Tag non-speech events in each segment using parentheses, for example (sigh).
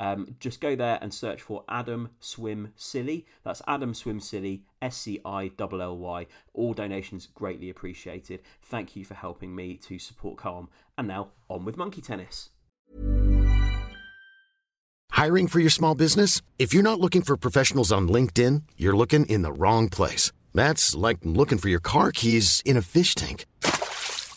Um, just go there and search for Adam Swim Silly. That's Adam Swim Silly, S C I L L Y. All donations greatly appreciated. Thank you for helping me to support Calm. And now on with Monkey Tennis. Hiring for your small business? If you're not looking for professionals on LinkedIn, you're looking in the wrong place. That's like looking for your car keys in a fish tank.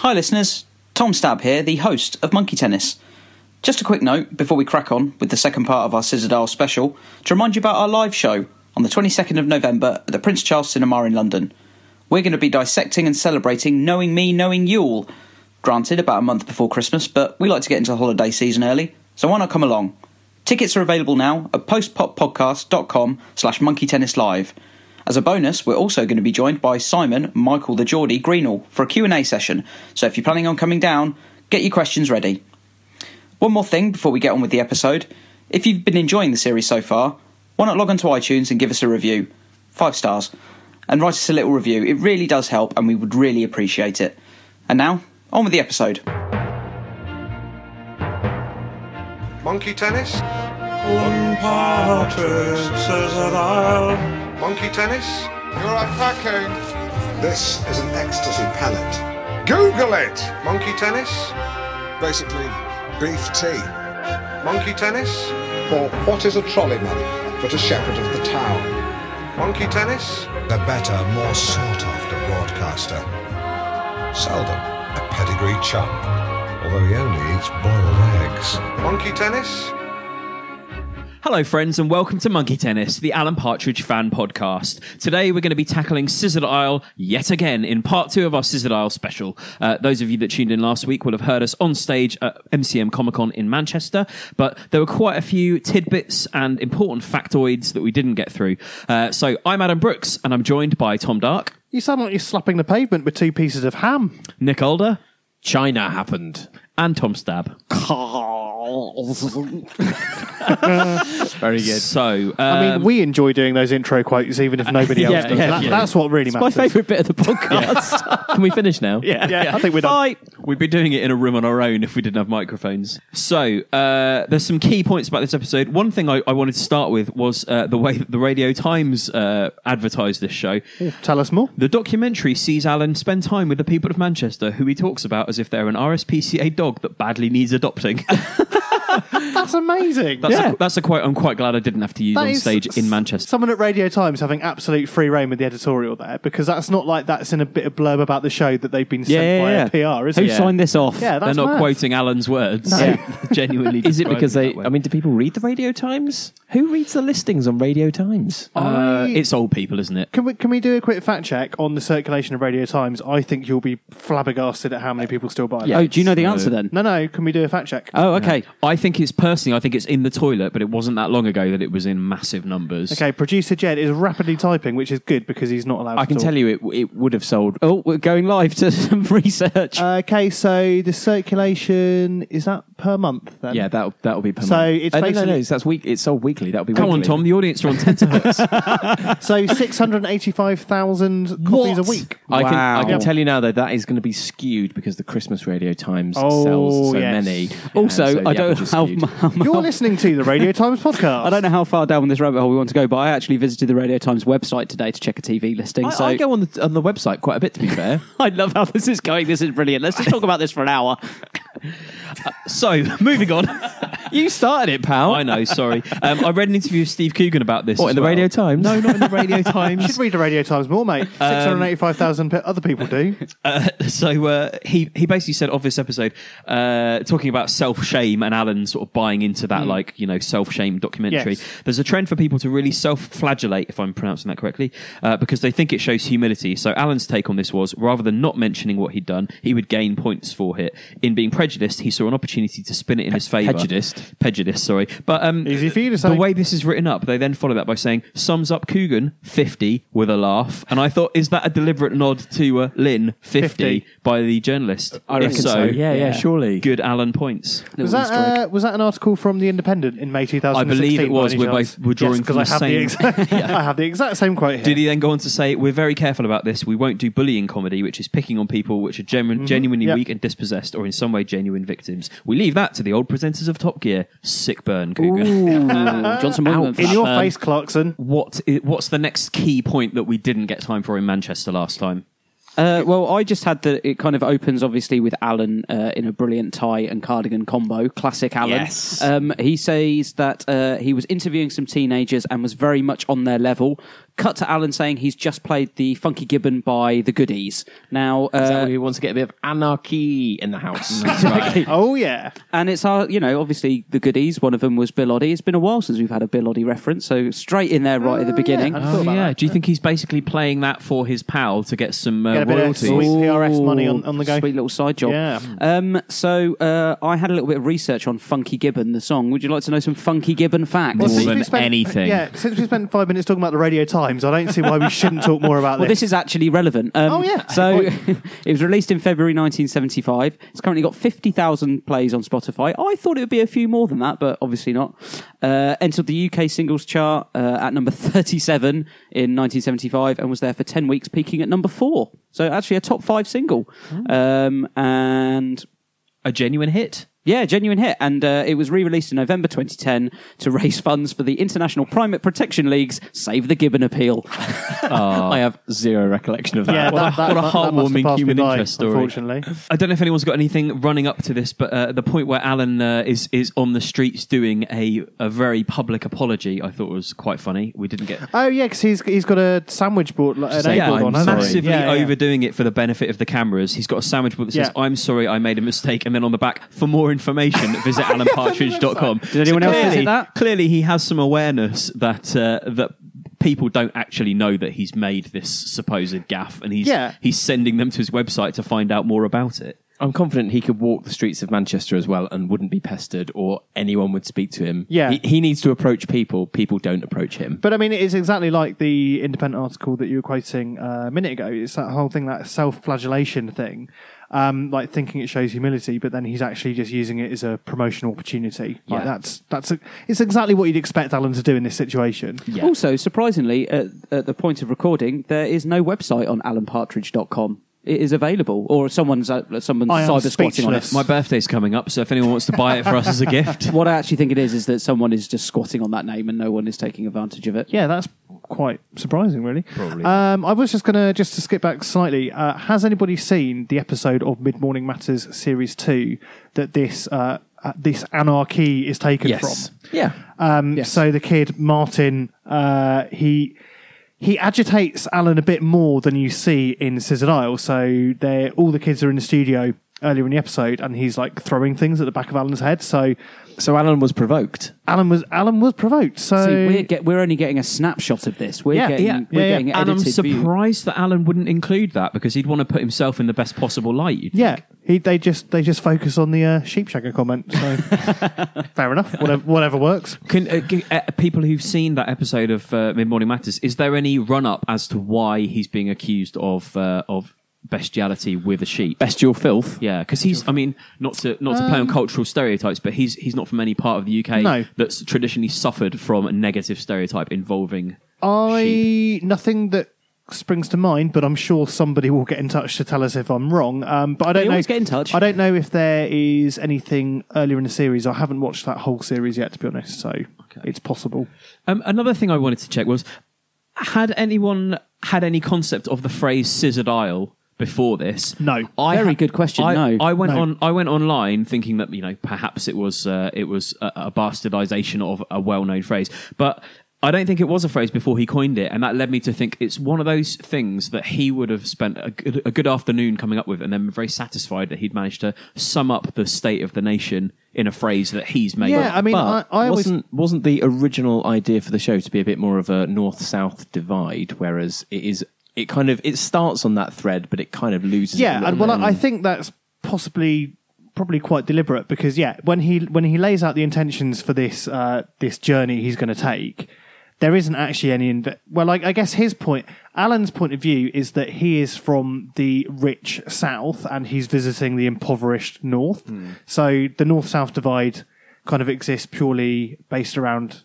Hi, listeners. Tom Stab here, the host of Monkey Tennis. Just a quick note before we crack on with the second part of our Scissored Isle special to remind you about our live show on the 22nd of November at the Prince Charles Cinema in London. We're going to be dissecting and celebrating Knowing Me, Knowing Yule. Granted, about a month before Christmas, but we like to get into the holiday season early, so why not come along? Tickets are available now at postpoppodcast.com slash monkeytennislive. As a bonus, we're also going to be joined by Simon Michael the Geordie Greenall for a Q&A session, so if you're planning on coming down, get your questions ready. One more thing before we get on with the episode. If you've been enjoying the series so far, why not log on to iTunes and give us a review? Five stars. And write us a little review. It really does help and we would really appreciate it. And now, on with the episode. Monkey tennis? One partridge says that I'll Monkey tennis? You're unpacking. This is an ecstasy palette. Google it! Monkey tennis? Basically, beef tea. Monkey tennis? For what is a trolleyman but a shepherd of the town? Monkey tennis? The better, more sought after broadcaster. Seldom a pedigree chump, although he only eats boiled eggs. Monkey tennis? Hello, friends, and welcome to Monkey Tennis, the Alan Partridge fan podcast. Today, we're going to be tackling Scissored Isle yet again in part two of our Scissored Isle special. Uh, those of you that tuned in last week will have heard us on stage at MCM Comic Con in Manchester, but there were quite a few tidbits and important factoids that we didn't get through. Uh, so, I'm Adam Brooks, and I'm joined by Tom Dark, You sound like you're slapping the pavement with two pieces of ham. Nick Alder, China happened. and Tom Stab. Very good. So, I mean, um, we enjoy doing those intro quotes, even if (laughs) nobody else Yeah, does. yeah, That- yeah. That's what really It's my matters. favourite bit of the podcast. (laughs) Can we finish now? yeah, Yeah, I think we're done. Bye. We'd be doing it in a room on our own if we didn't have microphones. So, uh, there's some key points about this episode. One thing I, I wanted to start with was uh, the way that the Radio Times uh, advertised this show. Tell us more. The documentary sees Alan spend time with the people of Manchester, who he talks about as if they're an RSPCA dog that badly needs adopting. (laughs) (laughs) That's amazing. That's, yeah. a, that's a quote I'm quite glad I didn't have to use That on is stage in Manchester. Someone at Radio Times having absolute free reign with the editorial there because that's not like that's in a bit of blurb about the show that they've been sent Yeah, by yeah, a PR, is Who it? signed this off? Yeah, They're not mad. quoting Alan's words. (laughs) (laughs) Genuinely. Is it because they? describing it that way. I mean, do people read the Radio Times? Who reads the listings on Radio Times? Uh, I- it's old people, isn't it? Can we, can we do a quick fact check on the circulation of Radio Times? I think you'll be flabbergasted at how many people still buy it. oh, do you know the answer then? No, no. Can we do a fact check? Oh, okay. Okay. I think it's personally, I think it's in the toilet, but it wasn't that long ago that it was in massive numbers. Okay, producer Jed is rapidly typing, which is good because he's not allowed. I to can talk. tell you it, it would have sold. Oh, we're going live to (laughs) some research. Okay, so the circulation is that per month then? yeah, that'll that'll be per month. So month. it's Uh, no, no, basically- no, that's week. It's sold weekly. That'll be Come on, weekly. Tom. The audience are on tenterhooks. (laughs) So six hundred eighty-five thousand copies a What? week. I can I can tell you now though that is going to be skewed because the Christmas Radio Times Oh, sells so yes. many. Also, so I don't average is how, how You're listening to the Radio Times podcast. (laughs) I don't know how far down this rabbit hole we want to go, but I actually visited the Radio Times website today to check a TV listing. I, so I go on the on the website quite a bit to be (laughs) fair. I love how this is going. This is brilliant. Let's just talk about this for an hour. So, moving on. you started it, pal. I know, sorry. Um, I read an interview with Steve Coogan about this. What, as in the well. Radio Times? No, not in the Radio (laughs) You Times. should read the Radio Times more, mate. Six hundred eighty-five thousand other people do. (laughs) Uh, so uh, he he basically said of this episode, uh, talking about self shame and Alan sort of buying into that like you know self shame documentary. Yes. There's a trend for people to really self flagellate, if I'm pronouncing that correctly, uh, because they think it shows humility. So Alan's take on this was rather than not mentioning what he'd done, he would gain points for it. In being prejudiced, he saw an opportunity to spin it in his favour. Prejudiced. Prejudiced, sorry. But um, Easy for you to the say. way this is written up, they then follow that by saying sums up Coogan fifty with a laugh, and I thought, is that a deliberate nod to uh, Lynn fifty, 50. by the journalist? I if reckon so, so. yeah, yeah, Yeah. surely. good Alan points. Was that uh, was that an article from the Independent in May 2016? I believe it was. We're both- we're drawing yes, 'cause from I the have same- the exact, (laughs) I have the exact same quote here. Did he then go on to say, "We're very careful about this. We won't do bullying comedy, which is picking on people which are genu- genuinely Yep. weak and dispossessed, or in some way genuine victims. We leave that to the old presenters of Top Gear. Sick burn, Coogan. (laughs) Johnson Morgan. in your face, Clarkson? What? i- What's the next key point that we didn't get time for in Manchester last time? Uh, well, I just had the. It kind of opens obviously with Alan uh, in a brilliant tie and cardigan combo, classic Alan. Yes. Um, he says that uh, he was interviewing some teenagers and was very much on their level. Cut to Alan saying he's just played the Funky Gibbon by the Goodies. Now, uh, where he wants to get a bit of anarchy in the house? (laughs) Oh yeah. and it's our, you know, obviously the Goodies. One of them was Bill Oddie. It's been a while since we've had a Bill Oddie reference, so straight in there right at the beginning. Yeah, thought about that. Do you think he's basically playing that for his pal to get some uh, Get a bit of sweet PRS money on, on the go. Sweet little side job. Yeah. Um, so uh, I had a little bit of research on Funky Gibbon, the song. Would you like to know some Funky Gibbon facts? More since than spent- anything. Yeah, since we spent five minutes talking about the Radio Times, I don't see why we shouldn't talk more about Well, this. this is actually relevant. Um, Oh, yeah. So (laughs) it was released in February 1975. It's currently got 50,000 plays on Spotify. I thought it would be a few more than that, but obviously not. Uh, entered the UK singles chart uh, at number (laughs) 37 in 1975 and was there for 10 weeks, peaking at number four. So actually a top five single. Um, and A genuine hit. Yeah, genuine hit. And uh, it was re released in November 2010 to raise (laughs) funds for the International Primate Protection League's Save the Gibbon appeal. (laughs) I have zero recollection of that. yeah, What a- that, that, what a that- that heartwarming human by, interest story. Unfortunately, I don't know if anyone's got anything running up to this, but uh, the point where Alan uh, is is on the streets doing a a very public apology, I thought was quite funny. We didn't get oh yeah, because he's he's got a sandwich board, like, an Say, A board "I'm on, hasn't massively Yeah, yeah. overdoing it for the benefit of the cameras. He's got a sandwich board that says, Yeah. "I'm sorry, I made a mistake," and then on the back, for more information, visit alanpartridge.com. (laughs) Did anyone else visit that? Clearly, he has some awareness that uh, that people don't actually know that he's made this supposed gaff, and he's Yeah. he's sending them to his website to find out more about it. I'm confident he could walk the streets of Manchester as well and wouldn't be pestered or anyone would speak to him. Yeah. He, he needs to approach people. People don't approach him. But I mean, it's exactly like the independent article that you were quoting uh, a minute ago. It's that whole thing, that self-flagellation thing, um, like thinking it shows humility, but then he's actually just using it as a promotional opportunity. Like Yeah. that's that's a, it's exactly what you'd expect Alan to do in this situation. Also, surprisingly, at, at the point of recording, there is no website on alanpartridge.com. It is available, or someone's uh, someone's I am cyber squatting on it. speechless. My birthday's coming up, so if anyone wants to buy it for us as a gift, (laughs) What I actually think it is is that someone is just squatting on that name and no one is taking advantage of it. Yeah, that's quite surprising, really. Probably. Um, I was just gonna just to skip back slightly. Uh, has anybody seen the episode of Mid Morning Matters series two that this uh, uh, this anarchy is taken yes. from? Yeah. Um, So the kid Martin, uh, he he agitates Alan a bit more than you see in Scissored Isle. So they all the kids are in the studio earlier in the episode, and he's like throwing things at the back of Alan's head. So, so Alan was provoked. Alan was Alan was provoked. So See, we're, get, we're only getting a snapshot of this. We're Yeah, getting, yeah, we're yeah, yeah. getting And I'm edited view. surprised that Alan wouldn't include that because he'd want to put himself in the best possible light. you'd yeah, he, they just they just focus on the uh, sheepshagger comment. So (laughs) fair enough. Whatever, whatever works. Can uh, g- uh, people who've seen that episode of uh, Mid Morning Matters, is there any run up as to why he's being accused of uh, of bestiality with a sheep? Bestial filth. Yeah, because he's. I mean, not to not to play on Um, cultural stereotypes, but he's he's not from any part of the UK No. that's traditionally suffered from a negative stereotype involving. I nothing that springs to mind, but I'm sure somebody will get in touch to tell us if I'm wrong. Um, but I don't know. always get in touch. I don't know if there is anything earlier in the series. I haven't watched that whole series yet, to be honest. So it's possible. Um, another thing I wanted to check was: had anyone had any concept of the phrase "scissored aisle" before this? No. I Very ha- good question, I, no. I went No. on. I went online thinking that you know perhaps it was uh, it was a, a bastardization of a well-known phrase, but. I don't think it was a phrase before he coined it, and that led me to think it's one of those things that he would have spent a good, a good afternoon coming up with, and then very satisfied that he'd managed to sum up the state of the nation in a phrase that he's made. Yeah, up. I mean, I, I always wasn't wasn't the original idea for the show to be a bit more of a north south divide, whereas it is it kind of it starts on that thread, but it kind of loses. yeah, and well, I think that's possibly probably quite deliberate because yeah, when he when he lays out the intentions for this uh, this journey he's going to take, there isn't actually any. Inv- well, like I guess his point, Alan's point of view is that he is from the rich south and he's visiting the impoverished north. Hmm. So the north south divide kind of exists purely based around.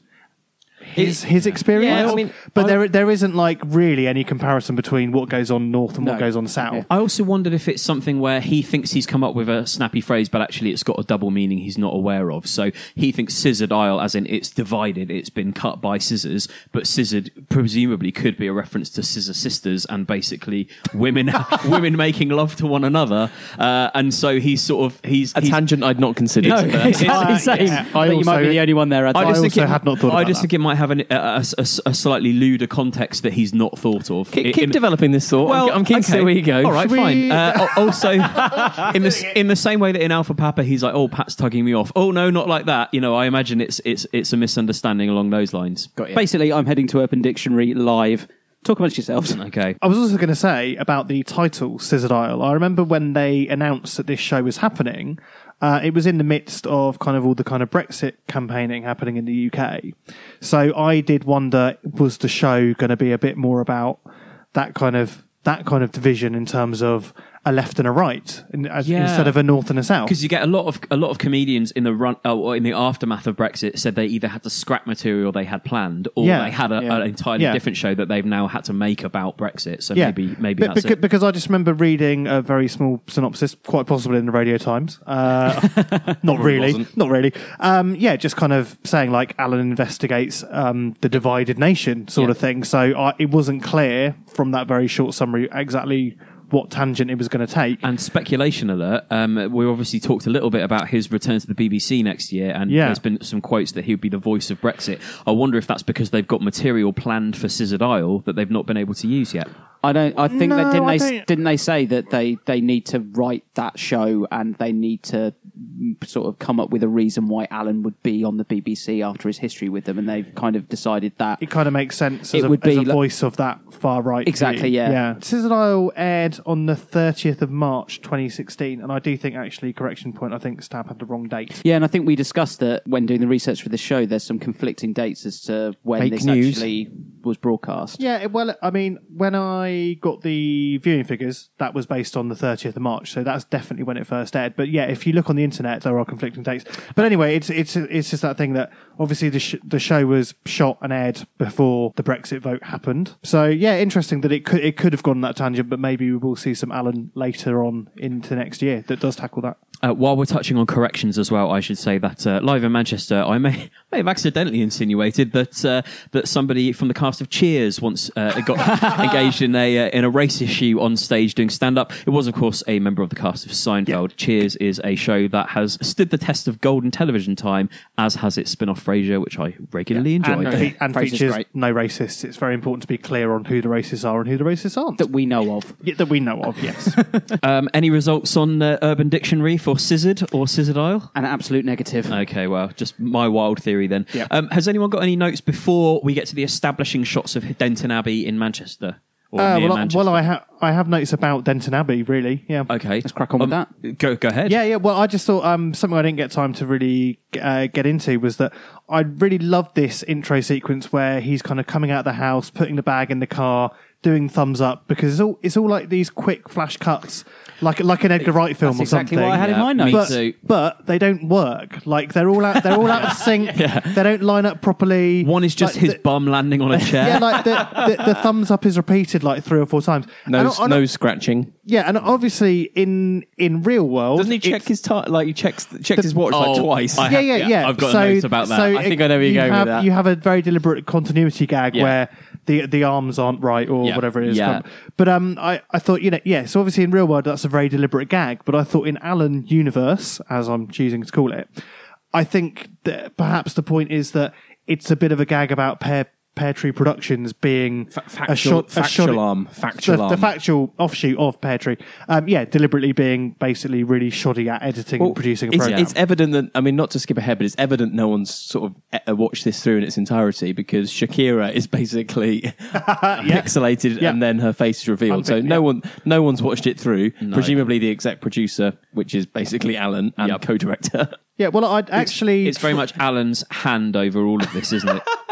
His his experience, Yeah, I mean, but I- there there isn't like really any comparison between what goes on north and what goes on south. I also wondered if it's something where he thinks he's come up with a snappy phrase, but actually it's got a double meaning he's not aware of. So he thinks scissored aisle, as in it's divided, it's been cut by scissors, but scissored presumably could be a reference to scissor sisters and basically women (laughs) (laughs) women making love to one another. Uh, and so he's sort of he's a he's- tangent I'd not considered. No, (laughs) but- it's- exactly same. yeah, I I think you might be the only one there. Ad. I just think also it- had not thought I about just that. think it might have an, a, a- a- a slightly lewder context that he's not thought of. keep, In- keep in- developing this thought. Well, I'm, I'm keen to see where you go. All right, Should fine. we- (laughs) Uh, also, in the in the same way that in Alpha Papa, he's like, "Oh, Pat's tugging me off." Oh no, not like that. You know, I imagine it's it's it's a misunderstanding along those lines. Got you. Basically, I'm heading to Urban Dictionary live. Talk amongst yourselves. Okay. I was also going to say about the title Scissored Isle. I remember when they announced that this show was happening, uh, it was in the midst of kind of all the kind of Brexit campaigning happening in the UK. So I did wonder, was the show going to be a bit more about that kind of that kind of division in terms of a left and a right in, as, Yeah. instead of a north and a south? Because you get a lot of a lot of comedians in the run uh, or in the aftermath of Brexit said they either had to scrap material they had planned, or Yeah. they had a, Yeah. an entirely Yeah. different show that they've now had to make about Brexit. So Yeah. maybe maybe But that's beca- it. because I just remember reading a very small synopsis, quite possibly in the Radio Times. Uh, (laughs) not really, wasn't. not really. Um, yeah, just kind of saying like Alan investigates um, the divided nation sort Yeah. of thing. So I, it wasn't clear from that very short summary exactly what tangent it was going to take. And speculation alert, um, we obviously talked a little bit about his return to the BBC next year, and Yeah. there's been some quotes that he would be the voice of Brexit. I wonder if that's because they've got material planned for Scissored Isle that they've not been able to use yet. I don't. I think No, that didn't I they don't- didn't they say that they they need to write that show and they need to mm, sort of come up with a reason why Alan would be on the BBC after his history with them, and they've kind of decided that it kind of makes sense It as, a, would as be a like- voice of that far right. Exactly, view. yeah. Yeah. Scissored Isle aired on the 30th of March 2016, and I do think actually, correction point, I think Stab had the wrong date. Yeah, and I think we discussed that when doing the research for the show. There's some conflicting dates as to when Fake this news. actually was broadcast. Yeah, well, I mean, when I got the viewing figures, that was based on the 30th of March, so that's definitely when it first aired. But yeah, if you look on the internet, there are conflicting dates. But anyway, it's it's it's just that thing that obviously the sh- the show was shot and aired before the Brexit vote happened. So yeah, interesting that it could it could have gone that tangent, but maybe we will see some Alan later on into next year that does tackle that. Uh, while we're touching on corrections as well, I should say that uh, live in Manchester, I may, (laughs) may have accidentally insinuated that uh, that somebody from the cast cast of Cheers once uh, got (laughs) engaged in a uh, in a race issue on stage doing stand up. It was, of course, a member of the cast of Seinfeld. Cheers is a show that has stood the test of golden television time, as has its spin off Frasier, which I regularly enjoy. and, fe- and features no racists. It's very important to be clear on who the racists are and who the racists aren't. That we know of. Yeah, that we know of, yes. (laughs) um, any results on uh, Urban Dictionary for Scissored or Scissored Isle? An absolute negative. Okay, well, just my wild theory then. Yeah. Um, has anyone got any notes before we get to the establishing shots of Denton Abbey in Manchester? Or Uh, near well, I- Manchester? well, I have I have notes about Denton Abbey, really. Yeah. Okay, let's crack on with that. Go go ahead. Yeah, yeah. Well, I just thought um, something I didn't get time to really uh, get into was that I really loved this intro sequence where he's kind of coming out of the house, putting the bag in the car, doing thumbs up because it's all it's all like these quick flash cuts, like like an Edgar Wright film That's or exactly something. what I had in my notes. But, too. but they don't work. Like they're all out. They're all out of (laughs) sync. They don't line up properly. One is just Like, his the- bum landing on a (laughs) chair. yeah, like the, the, the thumbs up is repeated like three or four times. No, And I- I- no scratching. Yeah, and obviously in in real world, Doesn't he check it's- his time? Like he checks checks his watch like Oh, twice. I yeah, have- yeah, yeah, yeah. I've got so, notes about that. So I think I know where you're you going with have, that. You have a very deliberate continuity gag Yeah. where the the arms aren't right or Yeah. whatever it is. Yeah. But um, I, I thought you know yeah. So obviously in real world that's a very deliberate gag. But I thought in Alan universe, as I'm choosing to call it, I think that perhaps the point is that it's a bit of a gag about Pear Pear Tree Productions being factual- a shot, a factual shot- arm, factual the, the factual offshoot of Pear Tree. Um, yeah, deliberately being basically really shoddy at editing and producing a it's, program. it's evident that I mean, not to skip ahead, but it's evident no one's sort of uh, watched this through in its entirety because Shakira is basically (laughs) (laughs) pixelated Yeah. and then her face is revealed. so Unpic- no yeah. one, no one's watched it through. Presumably the exec producer, which is basically Alan and Yep. co-director. Yeah, well, I'd actually It's very much Alan's hand over all of this, isn't it? (laughs)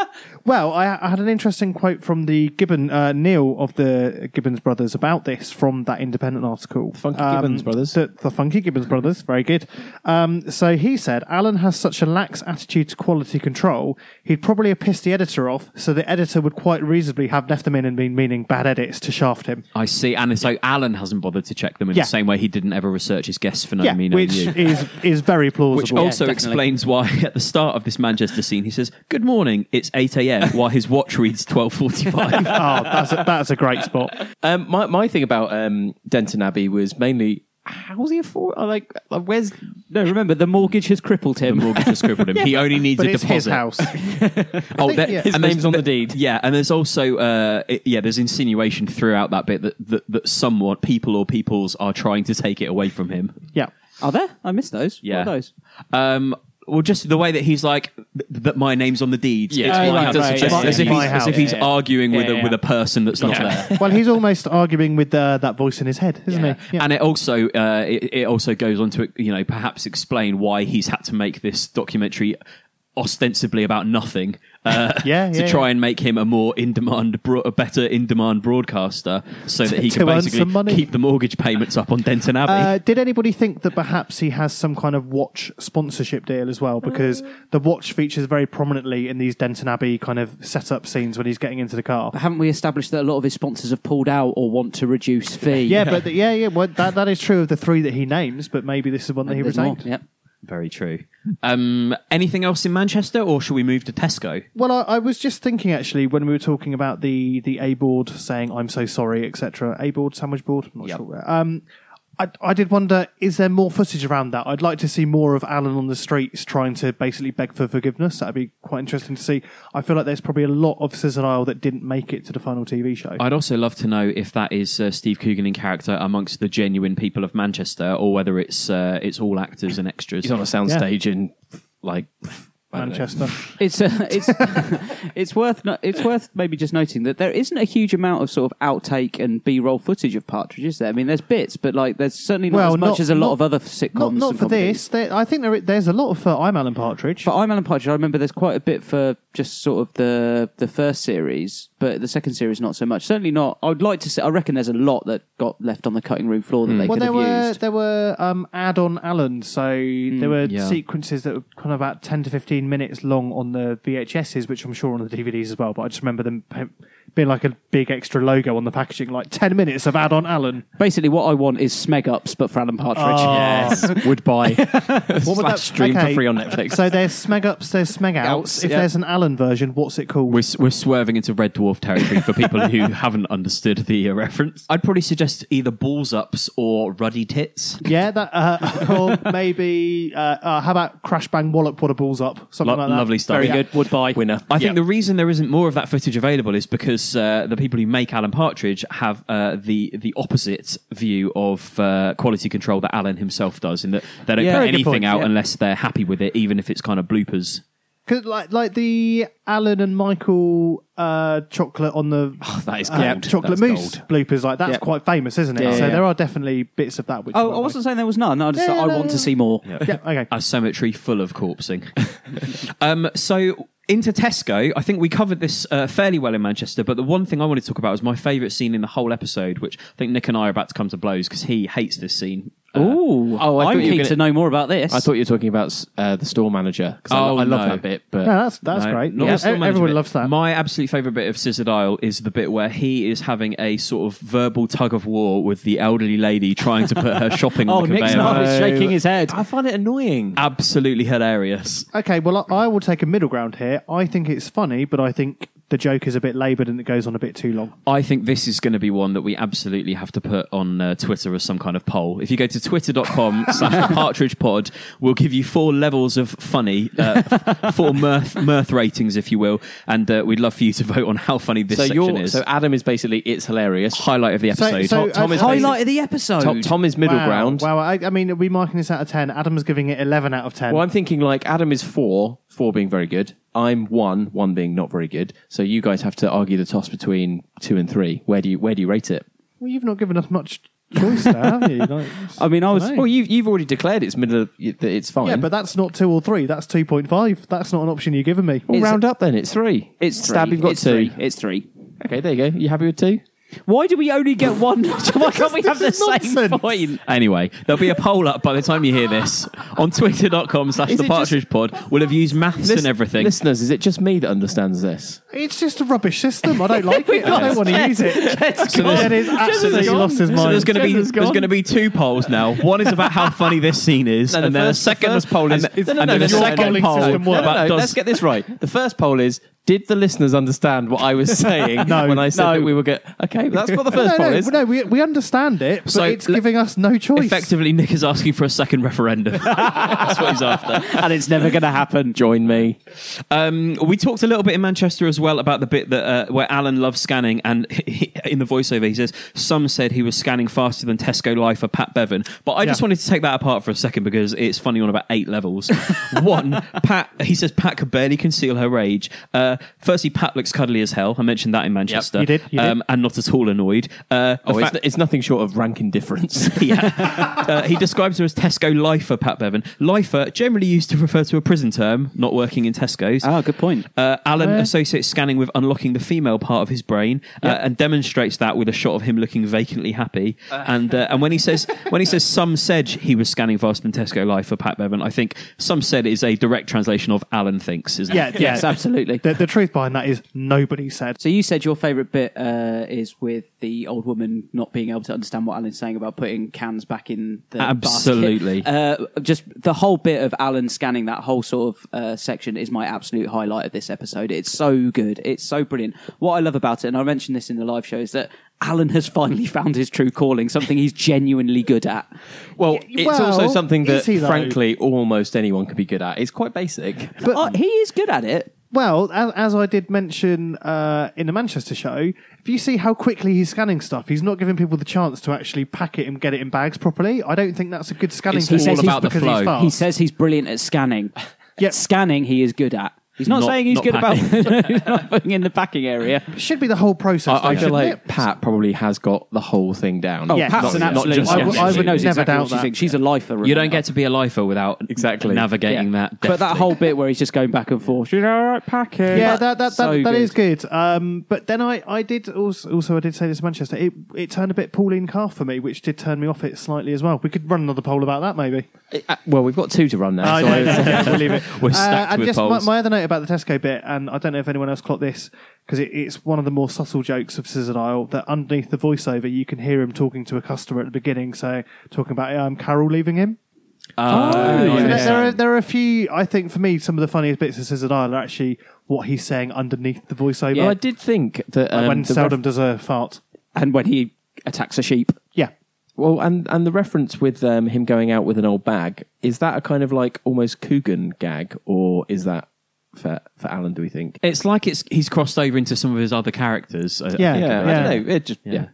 Well, I, I had an interesting quote from the Gibbon uh, Neil of the Gibbons brothers about this from that independent article. Funky Gibbons brothers. The, the Funky Gibbons brothers, very good. Um, so he said, Alan has such a lax attitude to quality control, he'd probably have pissed the editor off, so the editor would quite reasonably have left them in and been meaning bad edits to shaft him. I see. And so Alan hasn't bothered to check them in Yeah. the same way he didn't ever research his guests for no yeah, me, no which you. is is very plausible. Which also definitely. explains why (laughs) at the start of this Manchester scene he says, "Good morning, it's 8 a.m." (laughs) while his watch reads 12:45. (laughs) oh, that's a, that's a great spot. Um, my my thing about um, Denton Abbey was mainly how's he afford? uh, Like, like where's No, remember the mortgage has crippled him. the mortgage has crippled him. He only needs But a it's deposit. his house. Oh, think, there- yeah. his and name's on the deed? Yeah, and there's also uh, it- yeah, there's insinuation throughout that bit that, that that somewhat people or peoples are trying to take it away from him. yeah. Are there? I missed those. Yeah. What are those? Um, well, just the way that he's like th- that. My name's on the deeds. Yeah. It's Oh, my right, house. right, as, yeah, as yeah, if he's, My as if house. he's Yeah, yeah. arguing with Yeah, a yeah. with a person that's not Yeah. there. Well, he's almost arguing with uh, that voice in his head, isn't he? Yeah. And it also uh, it, it also goes on to you know perhaps explain why he's had to make this documentary ostensibly about nothing. Uh, Yeah, to try yeah. and make him a more in demand, bro- a better in demand broadcaster, so that he can basically money. keep the mortgage payments up on Denton Abbey. Uh, did anybody think that perhaps he has some kind of watch sponsorship deal as well? Because the watch features very prominently in these Denton Abbey kind of setup scenes when he's getting into the car. But haven't we established that a lot of his sponsors have pulled out or want to reduce fee? Yeah, but the, yeah, yeah, well, that that is true of the three that he names, but maybe this is one that he There's more. retained. Yep. Very true. Um, anything else in Manchester, or should we move to Tesco? Well, I, I was just thinking actually when we were talking about the the A board saying "I'm so sorry," etc. A board, sandwich board, I'm not Yep. sure. Um, I, I did wonder: is there more footage around that? I'd like to see more of Alan on the streets trying to basically beg for forgiveness. That'd be quite interesting to see. I feel like there's probably a lot of Scissored Isle that didn't make it to the final TV show. I'd also love to know if that is uh, Steve Coogan in character amongst the genuine people of Manchester, or whether it's uh, it's all actors and extras. He's on a soundstage in like I don't know. Manchester. (laughs) It's uh, it's (laughs) it's worth no, it's worth maybe just noting that there isn't a huge amount of sort of outtake and B roll footage of Partridge, is there? I mean, there's bits, but like there's certainly not Well, as much not- as a lot not- of other sitcoms. Not, not for comedies. this. There, I think there, there's a lot of uh, I'm Alan Partridge. But I'm Alan Partridge. I remember there's quite a bit for just sort of the the first series, but the second series not so much. Certainly not. I'd like to say. I reckon there's a lot that got left on the cutting room floor that they well, could there have were used. there were um, add-on Alan, so there were yeah. sequences that were kind of about ten to fifteen minutes long on the VHSs, which I'm sure on the DVDs as well. But I just remember them being like a big extra logo on the packaging, like ten minutes of add-on Alan. Basically, what I want is Smeg Ups, but for Alan Partridge. Oh. Yes, (laughs) would buy. (laughs) What would Slash stream for free on Netflix. So there's Smeg Ups, there's Smeg Outs. Outs, If yeah. there's an Alan version, what's it called? We're, we're swerving into Red Dwarf territory for people who (laughs) haven't understood the uh, reference. I'd probably suggest either Balls Ups or Ruddy Tits. yeah, that uh, or maybe uh, uh, how about Crash Bang Wallop? What a balls up, something Lo- like that. lovely stuff. Very Yeah. good. Would buy. Winner. I think Yeah. the reason there isn't more of that footage available is because uh, the people who make Alan Partridge have uh, the the opposite view of uh, quality control that Alan himself does, in that they don't Yeah. put Very good anything point, out yeah. unless they're happy with it, even if it's kind of bloopers. Cause like like the Alan and Michael uh, chocolate on the that is uh, chocolate That's mousse gold. bloopers like that's Yeah. quite famous, isn't it? Yeah, so yeah, yeah. there are definitely bits of that. Which Oh, I wasn't saying there was none. I just Yeah, I no, want no. to see more. Yeah, okay. A cemetery full of corpsing. (laughs) um, so into Tesco, I think we covered this uh, fairly well in Manchester, but the one thing I wanted to talk about was my favourite scene in the whole episode, which I think Nick and I are about to come to blows because he hates this scene. Uh, Ooh, Oh, I I'm thought you keen gonna- to know more about this. I thought you were talking about uh, the store manager because Oh, I, I love that bit. But No, that's that's No, great. not Yeah, the store manager everyone bit. loves that. My absolute favourite bit of Scissored Isle is the bit where he is having a sort of verbal tug of war with the elderly lady trying to put her (laughs) shopping oh, on the Nick's conveyor. not belt. shaking his head. I find it annoying. Absolutely hilarious. Okay, well, I, I will take a middle ground here. I think it's funny, but I think the joke is a bit laboured and it goes on a bit too long. I think this is going to be one that we absolutely have to put on uh, Twitter as some kind of poll. If you go to twitter.com (laughs) slash the partridge pod, we'll give you four levels of funny, uh, four mirth, mirth ratings, if you will. And uh, we'd love for you to vote on how funny this so section is. so Adam is basically it's hilarious. Highlight of the episode. so, Tom, Tom uh, is Highlight Highlight of the episode. Tom, Tom is middle wow, ground. Wow, I, I mean, are we marking this out of 10? Adam's giving it 11 out of 10. Well, I'm thinking like Adam is four, four being very good. I'm one, one being not very good. So you guys have to argue the toss between two and three. Where do you where do you rate it? Well, you've not given us much choice there, have you? (laughs) Like, I mean, I was. Well, you've you've already declared it's middle. Of, that it's fine. yeah, but that's not 2 or 3. That's 2.5. That's not an option you've given me. Well, It's- round up then. It's three. It's Stab, three. you've got it's two. Three. It's three. Okay, there you go. You happy with two? Why do we only get one? (laughs) Why can't we have the This is same nonsense. point? Anyway, there'll be a poll up by the time you hear this on twitter.com slash Is the it just- partridge pod. We'll have used maths and everything. Listeners, is it just me that understands this? It's just a rubbish system. I don't like (laughs) it. I don't want to use it. So there's- Ed is absolutely so lost his So mind. there's going to be Jenna's there's gone. going to be two polls now. (laughs) One is about how funny this scene is, No, the and then first- a second the first poll is- and, No, no, and no, then a no, your second polling poll system work. No, about no, does let's get this right. The first poll is: Did the listeners understand what I was (laughs) saying No. when I said No. that we were get? Okay, that's what the first no, poll no, is. no, we, we understand it, but So, it's le- giving us no choice. effectively Nick is asking for a second referendum. (laughs) That's what he's after. and it's never going to happen. Join me. Um, we talked a little bit in Manchester as well about the bit that uh, where Alan loves scanning, and (laughs) he, in the voiceover he says some said he was scanning faster than Tesco Life for Pat Bevan. But I just wanted to take that apart for a second because it's funny on about eight levels. One, Pat he says Pat could barely conceal her rage. Uh, firstly, Pat looks cuddly as hell. I mentioned that in Manchester. You did, you did. Um, and not at all annoyed. Uh, the Oh, fact- it's, it's nothing short of rank indifference. (laughs) yeah. Uh, he describes her as Tesco lifer, Pat Bevan. Lifer, generally used to refer to a prison term, not working in Tesco's. Ah, good point. Uh, Alan Yeah. associates scanning with unlocking the female part of his brain uh, and demonstrates that with a shot of him looking vacantly happy. and uh, and when he says when he says some said he was scanning faster than Tesco lifer, Pat Bevan, I think some said is a direct translation of Alan thinks, isn't yeah, it? yeah, Yes, absolutely. The, the truth behind that is nobody said. So you said your favourite bit uh, is with the old woman not being able to understand what Alan's saying about putting cans back in the Absolutely. basket. Uh, just the whole bit of Alan scanning that whole sort of uh, section is my absolute highlight of this episode. It's so good. It's so brilliant. What I love about it, and I mentioned this in the live show, is that Alan has finally (laughs) found his true calling, something he's genuinely good at. well, it's well, also something that, frankly, almost anyone could be good at. It's quite basic. But Oh, he is good at it. Well, as, as I did mention uh, in the Manchester show, if you see how quickly he's scanning stuff, he's not giving people the chance to actually pack it and get it in bags properly. I don't think that's a good scanning It's tool all just about the because flow. he's fast. He says he's brilliant at scanning. (laughs) Yep. Scanning, he is good at. He's not, Not- saying he's not good about (laughs) he's not putting in the packing area. It should be the whole process. I, I though, feel shouldn't like it? Pat probably has got the whole thing down. Oh, Yeah, Pat's not- an not absolute just I would- I would She knows never exactly doubt what she's that. thinking. She's a lifer. You don't get to be a lifer without Exactly. navigating Yeah. that. But that whole bit where he's just going back and forth, you know, all right, packing. Yeah, that that, So that, that good. is good. Um, but then I, I did also, also I did say this to Manchester. It it turned a bit Pauline Calf for me, which did turn me off it slightly as well. We could run another poll about that maybe. Uh, well, we've got two to run now. I so know, I- (laughs) yeah, we'll leave it. We're stacked with just polls. my other note say about the Tesco bit, and I don't know if anyone else clocked this because it, it's one of the more subtle jokes of Scissored Isle that underneath the voiceover you can hear him talking to a customer at the beginning, saying talking about um, Carol leaving him. Oh, So there, there are there are a few. I think for me, some of the funniest bits of Scissored Isle are actually what he's saying underneath the voiceover. Well, I did think that Like um, when the Seldom ref- does a fart. And when he attacks a sheep. Yeah. Well, and and the reference with um, him going out with an old bag is that a kind of like almost Coogan gag, or is that for for Alan? Do we think? It's like it's he's crossed over into some of his other characters. I- I Yeah, think, yeah, I don't know. It just yeah.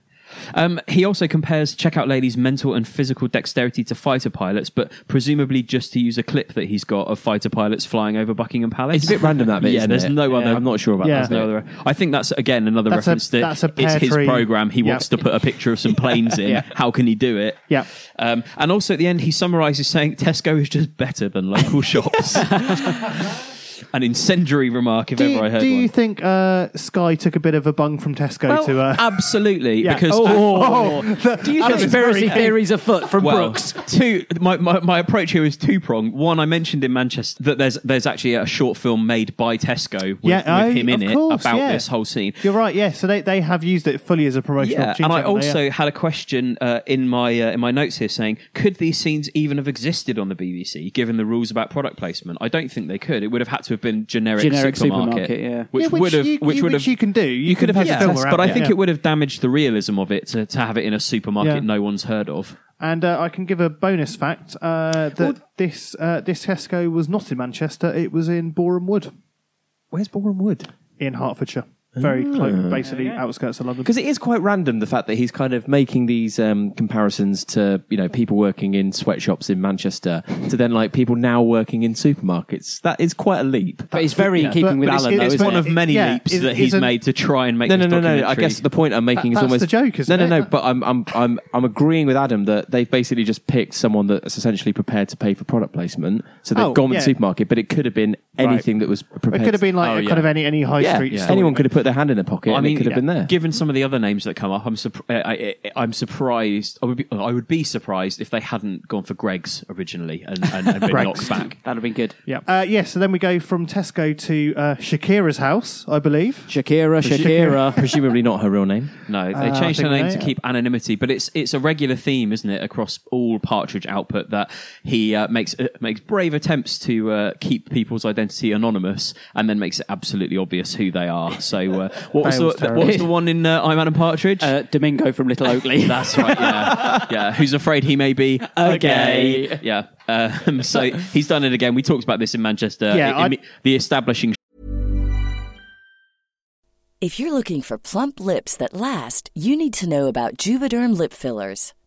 Um, he also compares checkout ladies' mental and physical dexterity to fighter pilots, but presumably just to use a clip that he's got of fighter pilots flying over Buckingham Palace. It's a bit random that bit, yeah, isn't there's it? no other. Yeah. I'm not sure about there's that no other. I think that's again another That's a- reference that that's a it's pear his tree. program. He Yeah. wants to put a picture of some (laughs) planes in. Yeah. How can he do it? Yeah. Um, and also at the end, he summarises saying Tesco is just better than local (laughs) shops. (laughs) An incendiary remark, if Do ever you, I heard do one. you think uh, Sky took a bit of a bung from Tesco Well, to? Uh, (laughs) absolutely, Yeah. because Oh, Do you Alex is conspiracy theories afoot from well, Brooks? two. My, my, my approach here is two pronged. One, I mentioned in Manchester that there's there's actually a short film made by Tesco with, Yeah, with oh, him in it course, about yeah. this whole scene. You're right. Yeah. So they, they have used it fully as a promotional Yeah, and I haven't they? also Yeah. had a question uh, in my uh, in my notes here saying, could these scenes even have existed on the BBC given the rules about product placement? I don't think they could. It would have had to have been generic, Generic supermarket, supermarket, yeah. which, Yeah, which would have you- which would which have you can do. You could have put had a film around but I think yeah. it would have damaged the realism of it to, to have it in a supermarket Yeah. no one's heard of. And uh, I can give a bonus fact uh, that this uh, this Tesco was not in Manchester. It was in Borehamwood Where's Borehamwood? in Hertfordshire, very close, basically outskirts of London. Because it is quite random the fact that he's kind of making these um, comparisons to you know people working in sweatshops in Manchester to then like people now working in supermarkets. That is quite a leap. But it's very in keeping But- with but it's- Alan, though, it's isn't one it? of many Yeah, leaps it- that he's isn't- made to try and make No, no, this no, no. I documentary. guess the point I'm making That- is that's almost the joke, isn't no, no, it? no. But I'm, I'm, I'm, I'm agreeing with Adam that they've basically just picked someone that's essentially prepared to pay for product placement. So they've Oh, gone with yeah. the supermarket, but it could have been anything that was prepared. It could have been like Oh, a yeah. kind of any any high yeah, street. yeah. store. anyone could have put their hand in their pocket. I and mean, it could have been there. Given some of the other names that come up, I'm surp- I, I, I'm surprised. I would be I would be surprised if they hadn't gone for Greggs originally and, and, and been knocked back. That'd have been good. Yeah. Uh, yeah. So then we go from Tesco to uh, Shakira's house, I believe. Shakira, Shakira. (laughs) Presumably not her real name. No, they Uh, changed her name they- to keep anonymity, but it's it's a regular theme, isn't it, across all Partridge output that he uh, makes uh, makes brave attempts to uh, keep people's identity anonymous, and then makes it absolutely obvious who they are. So, uh, (laughs) what was Fails the what was the one in uh, I'm Alan Partridge? Uh, Domingo from Little Oakley. That's right. Yeah, (laughs) yeah. Who's afraid he may be a gay? Yeah. Um, so (laughs) he's done it again. We talked about this in Manchester. Yeah, I- I- the establishing If you're looking for plump lips that last, you need to know about Juvederm lip fillers.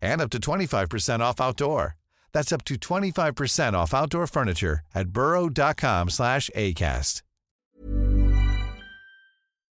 and up to 25% off outdoor. That's up to 25% off outdoor furniture at burrow.com slash ACAST.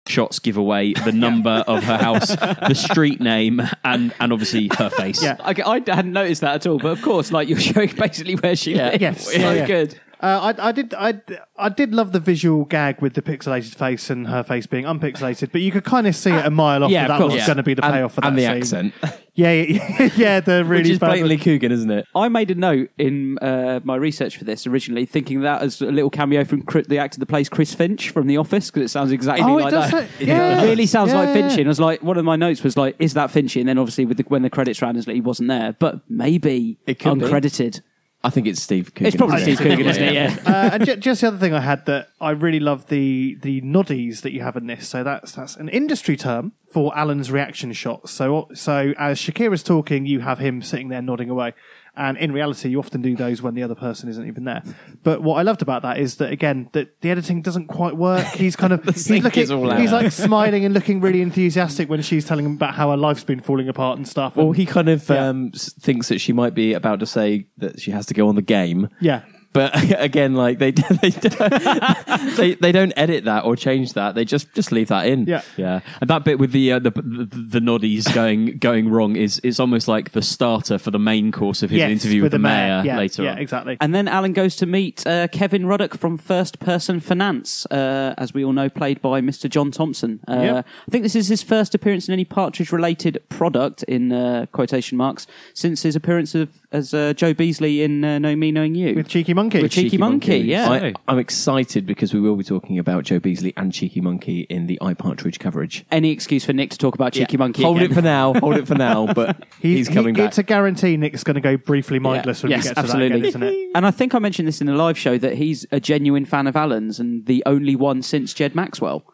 shots give away the number (laughs) of her house, the street name, and and obviously her face. Yeah, I, I hadn't noticed that at all, but of course, like you're showing basically where she lives. Yes. so Yeah, yeah. good. Uh, I, I did, I, I did love the visual gag with the pixelated face and her face being unpixelated, but you could kind of see it a mile off Yeah, that of that was course. going to be the And- payoff for and the scene. accent. (laughs) Yeah, yeah, yeah, the really Which is bad- blatantly Coogan, isn't it? I made a note in uh, my research for this originally, thinking that as a little cameo from Chri- the actor that plays Chris Finch from The Office, because it sounds exactly Oh, it like does that. say- (laughs) yeah. It really sounds Yeah, like yeah, Finchy. yeah. And I was like, one of my notes was like, is that Finchy? And then obviously with the, when the credits ran, he wasn't there, but maybe It could be. Uncredited. I think it's Steve Coogan. It's probably isn't Steve Coogan, isn't it? Yeah. uh, and ju- just the other thing I had that I really love the the noddies that you have in this. So that's that's an industry term for Alan's reaction shots. So so as Shakira's talking, you have him sitting there nodding away. And in reality, you often do those when the other person isn't even there. But what I loved about that is that again, that the editing doesn't quite work. (laughs) He's kind of he's looking, he's like (laughs) smiling and looking really enthusiastic when she's telling him about how her life's been falling apart and stuff. Well, And- he kind of um, thinks that she might be about to say that she has to go on the game. yeah. But (laughs) again, like they (laughs) they don't, they, they don't edit that or change that. They just just leave that in. Yeah. Yeah, and that bit with the uh, the, the the noddies going going wrong is is almost like the starter for the main course of his Yes, interview with, the mayor, Yeah, later yeah, on. exactly. And then Alan goes to meet uh, Kevin Ruddock from First Person Finance, uh, as we all know, played by Mr. John Thomson. Uh, Yep. I think this is his first appearance in any Partridge related product, in uh, quotation marks, since his appearance of, as uh, Joe Beasley in uh, Know Me, Knowing You. With Cheeky Monkey. With Cheeky, Monkey, yeah. I, I'm excited because we will be talking about Joe Beasley and Cheeky Monkey in the I Partridge coverage. Any excuse for Nick to talk about Cheeky Monkey Hold again. it for now. Hold it for now. (laughs) But He- he's he- coming back. It's a guarantee Nick's going to go briefly mindless when yes, we get to absolutely. that again, isn't it? (laughs) And I think I mentioned this in the live show that he's a genuine fan of Alan's and the only one since Jed Maxwell.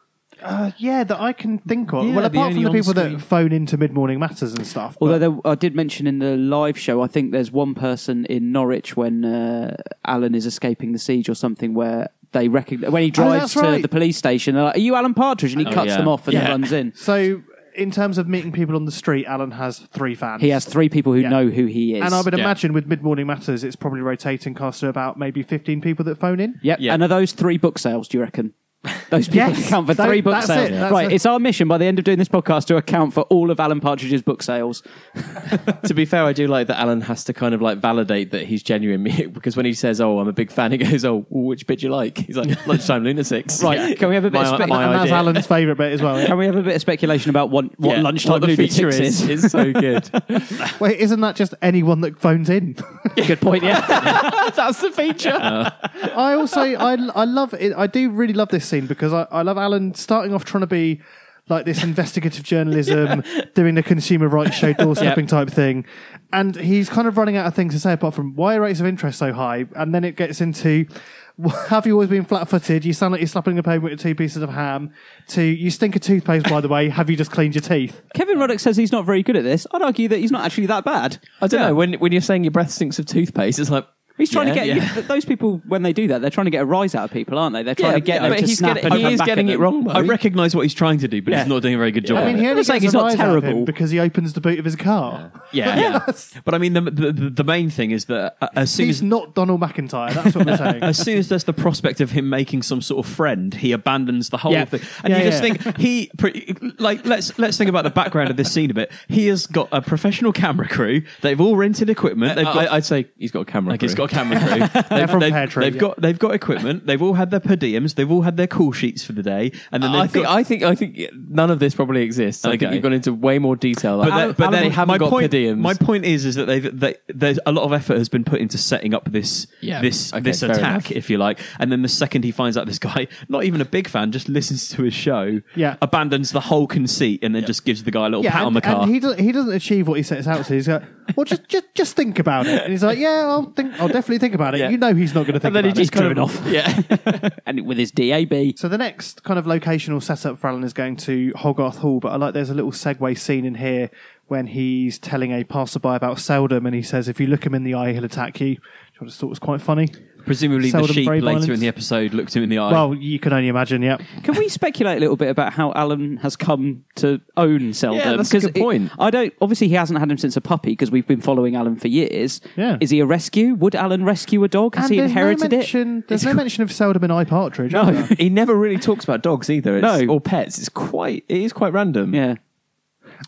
Uh, yeah, that I can think of. Yeah, well, the apart from only the people on-screen- that phone into mid morning matters and stuff. Although but- there, I did mention in the live show, I think there's one person in Norwich when uh, Alan is escaping the siege or something where they recognize when he drives that's to right. the police station. They're like, "Are you Alan Partridge?" And he Oh, cuts yeah. them off and Yeah. runs in. so, in terms of meeting people on the street, Alan has three fans. He has three people who Yeah. know who he is. And I would Yeah. imagine with mid morning matters, it's probably rotating cast to about maybe 15 people that phone in. Yep. Yeah. And are those three book sales? Do you reckon? Those people Yes. account for Tho- three book sales. it. Right. it. It's our mission by the end of doing this podcast to account for all of Alan Partridge's book sales. (laughs) to be fair, I do like that Alan has to kind of like validate that he's genuine (laughs) because when he says, "Oh, I'm a big fan," he goes, "Oh, which bit do you like?" He's like, "Lunchtime lunatics." (laughs) Right. Can we have a bit My- of spe- my and that's idea. Alan's favourite bit as well. yeah. Can we have a bit of speculation about what, what Yeah, lunchtime what the lunatics feature is? is. It's so good. Wait, isn't that just anyone that phones in? Good point. Yeah. That's the feature. Uh. I also I I love it. I do really love this scene because I, I love Alan starting off trying to be like this investigative journalism, (laughs) doing the consumer rights show doorstepping (laughs) type thing, and he's kind of running out of things to say apart from why are rates of interest so high, and then it gets into. (laughs) Have you always been flat-footed? You sound like you're slapping a pavement with two pieces of ham. To you stink of toothpaste, by the way. Have you just cleaned your teeth? Kevin Ruddock says he's not very good at this. I'd argue that he's not actually that bad. I don't know when when you're saying your breath stinks of toothpaste, it's like He's trying Yeah, to get yeah. you- those people when they do that. They're trying to get a rise out of people, aren't they? They're trying Yeah, to get yeah, them but to he's snap getting- and he come is back getting at it wrong, though. I recognise what he's trying to do, but Yeah. he's not doing a very good job. I mean, he only saying gets he's a not rise out of him terrible. because he opens the boot of his car. yeah, (laughs) yeah. But I mean, the, the the- the main thing is that uh, as soon He's as not Donald McIntyre. That's what we're (laughs) saying. as soon as there's the prospect of him making some sort of friend, he abandons the whole Yeah. thing. And Yeah, you just think he, like, let's let's think about the background of this scene a bit. He has got a professional camera crew. They've all rented equipment. They've got. I, I'd say he's got a camera. like he's crew. Got a camera crew. (laughs) They've, from they've- Pear they've yeah. got they've got equipment. They've all had their per diems. They've all had their call sheets for the day. And then they've I think got, I think I think none of this probably exists. I think Okay. you've gone into way more detail. but, Like, but then they haven't my got point, per diems. my point is, is that they've, they, there's a lot of effort has been put into setting up this, Yeah. this, Okay, this fair attack, enough. if you like. And then the second he finds out this guy, (laughs) not even a big fan, just listens to his show, Yeah. abandons the whole conceit, and then just gives the guy a little pat and, on the car. and he doesn't he doesn't achieve what he sets out to. He's like, well, just just just think about it. And he's like, yeah, I'll think, I'll definitely think about it. Yeah. You know, he's not going to think and then he about just it. kind of Yeah, (laughs) and with his DAB. So the next kind of locational setup for Alan is going to Hogarth Hall, but I like there's a little segue scene in here when he's telling a passerby about Seldom, and he says, if you look him in the eye, he'll attack you. Which I just thought was quite funny. Presumably, seldom the sheep very later violent. in the episode looked him in the eye. Well, you can only imagine. Yeah. Can we (laughs) speculate a little bit about how Alan has come to own Seldom? Yeah, that's a 'Cause good it- point. I don't. Obviously, he hasn't had him since a puppy because we've been following Alan for years. Yeah. Is he a rescue? Would Alan rescue a dog? Has And he there's inherited no it? mention, There's no mention of Seldom and I Partridge. No, is there? (laughs) he never really talks about dogs either. It's, No. or pets. It's quite. It is quite random. Yeah.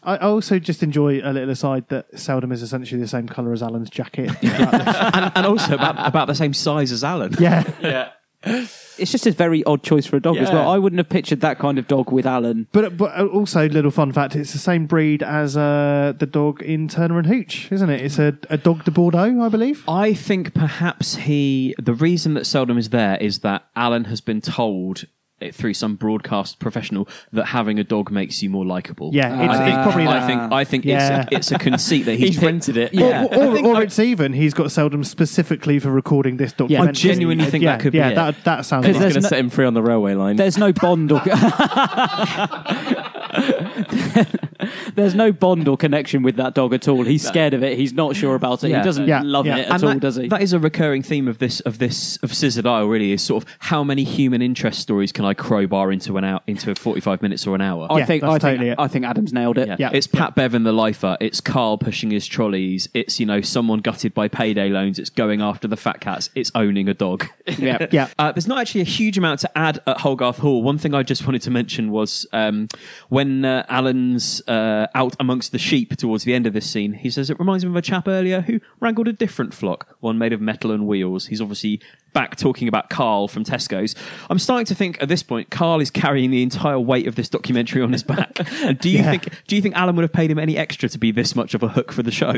I I also just enjoy a little aside that Seldom is essentially the same colour as Alan's jacket. (laughs) and, and also about, about the same size as Alan. yeah. yeah. It's just a very odd choice for a dog as Yeah. well. I wouldn't have pictured that kind of dog with Alan. But but also, little fun fact: it's the same breed as uh, the dog in Turner and Hooch, isn't it? It's a, a Dogue de Bordeaux, I believe. I think perhaps he. The reason that Seldom is there is that Alan has been told eh, through some broadcast professional that having a dog makes you more likable. Yeah, it's- I think, it's probably I that. think. I think Yeah. it's, a, it's (laughs) a conceit that he's, He's rented it. Yeah, Or, or, I or it's even he's got Seldom specifically for recording this documentary. genuinely think yeah, that could be yeah, it. that that sounds. He's Like going to no- set him free on the railway line. There's no bond or. (laughs) (laughs) (laughs) There's no bond or connection with that dog at all. He's scared of it. He's not sure about it. Yeah. He doesn't Yeah, love yeah. it at And all, that, does he? That is a recurring theme of this of this of Scissored Isle. Really, is sort of how many human interest stories can I crowbar into an hour into forty five minutes or an hour? I Yeah, think that's I totally think it. I think Adam's nailed it. Yeah. Yeah. It's Pat Bevan, the lifer. It's Carl pushing his trolleys. It's, you know, someone gutted by payday loans. It's going after the fat cats. It's owning a dog. Yeah. (laughs) yeah, Uh, there's not actually a huge amount to add at Holgarth Hall. One thing I just wanted to mention was um, when uh, Alan's uh, out amongst the sheep towards the end of this scene, he says it reminds him of a chap earlier who wrangled a different flock, one made of metal and wheels. He's obviously back talking about Carl from Tesco's. I'm starting to think at this point, Carl is carrying the entire weight of this documentary on his back. and do you Yeah. think do you think Alan would have paid him any extra to be this much of a hook for the show?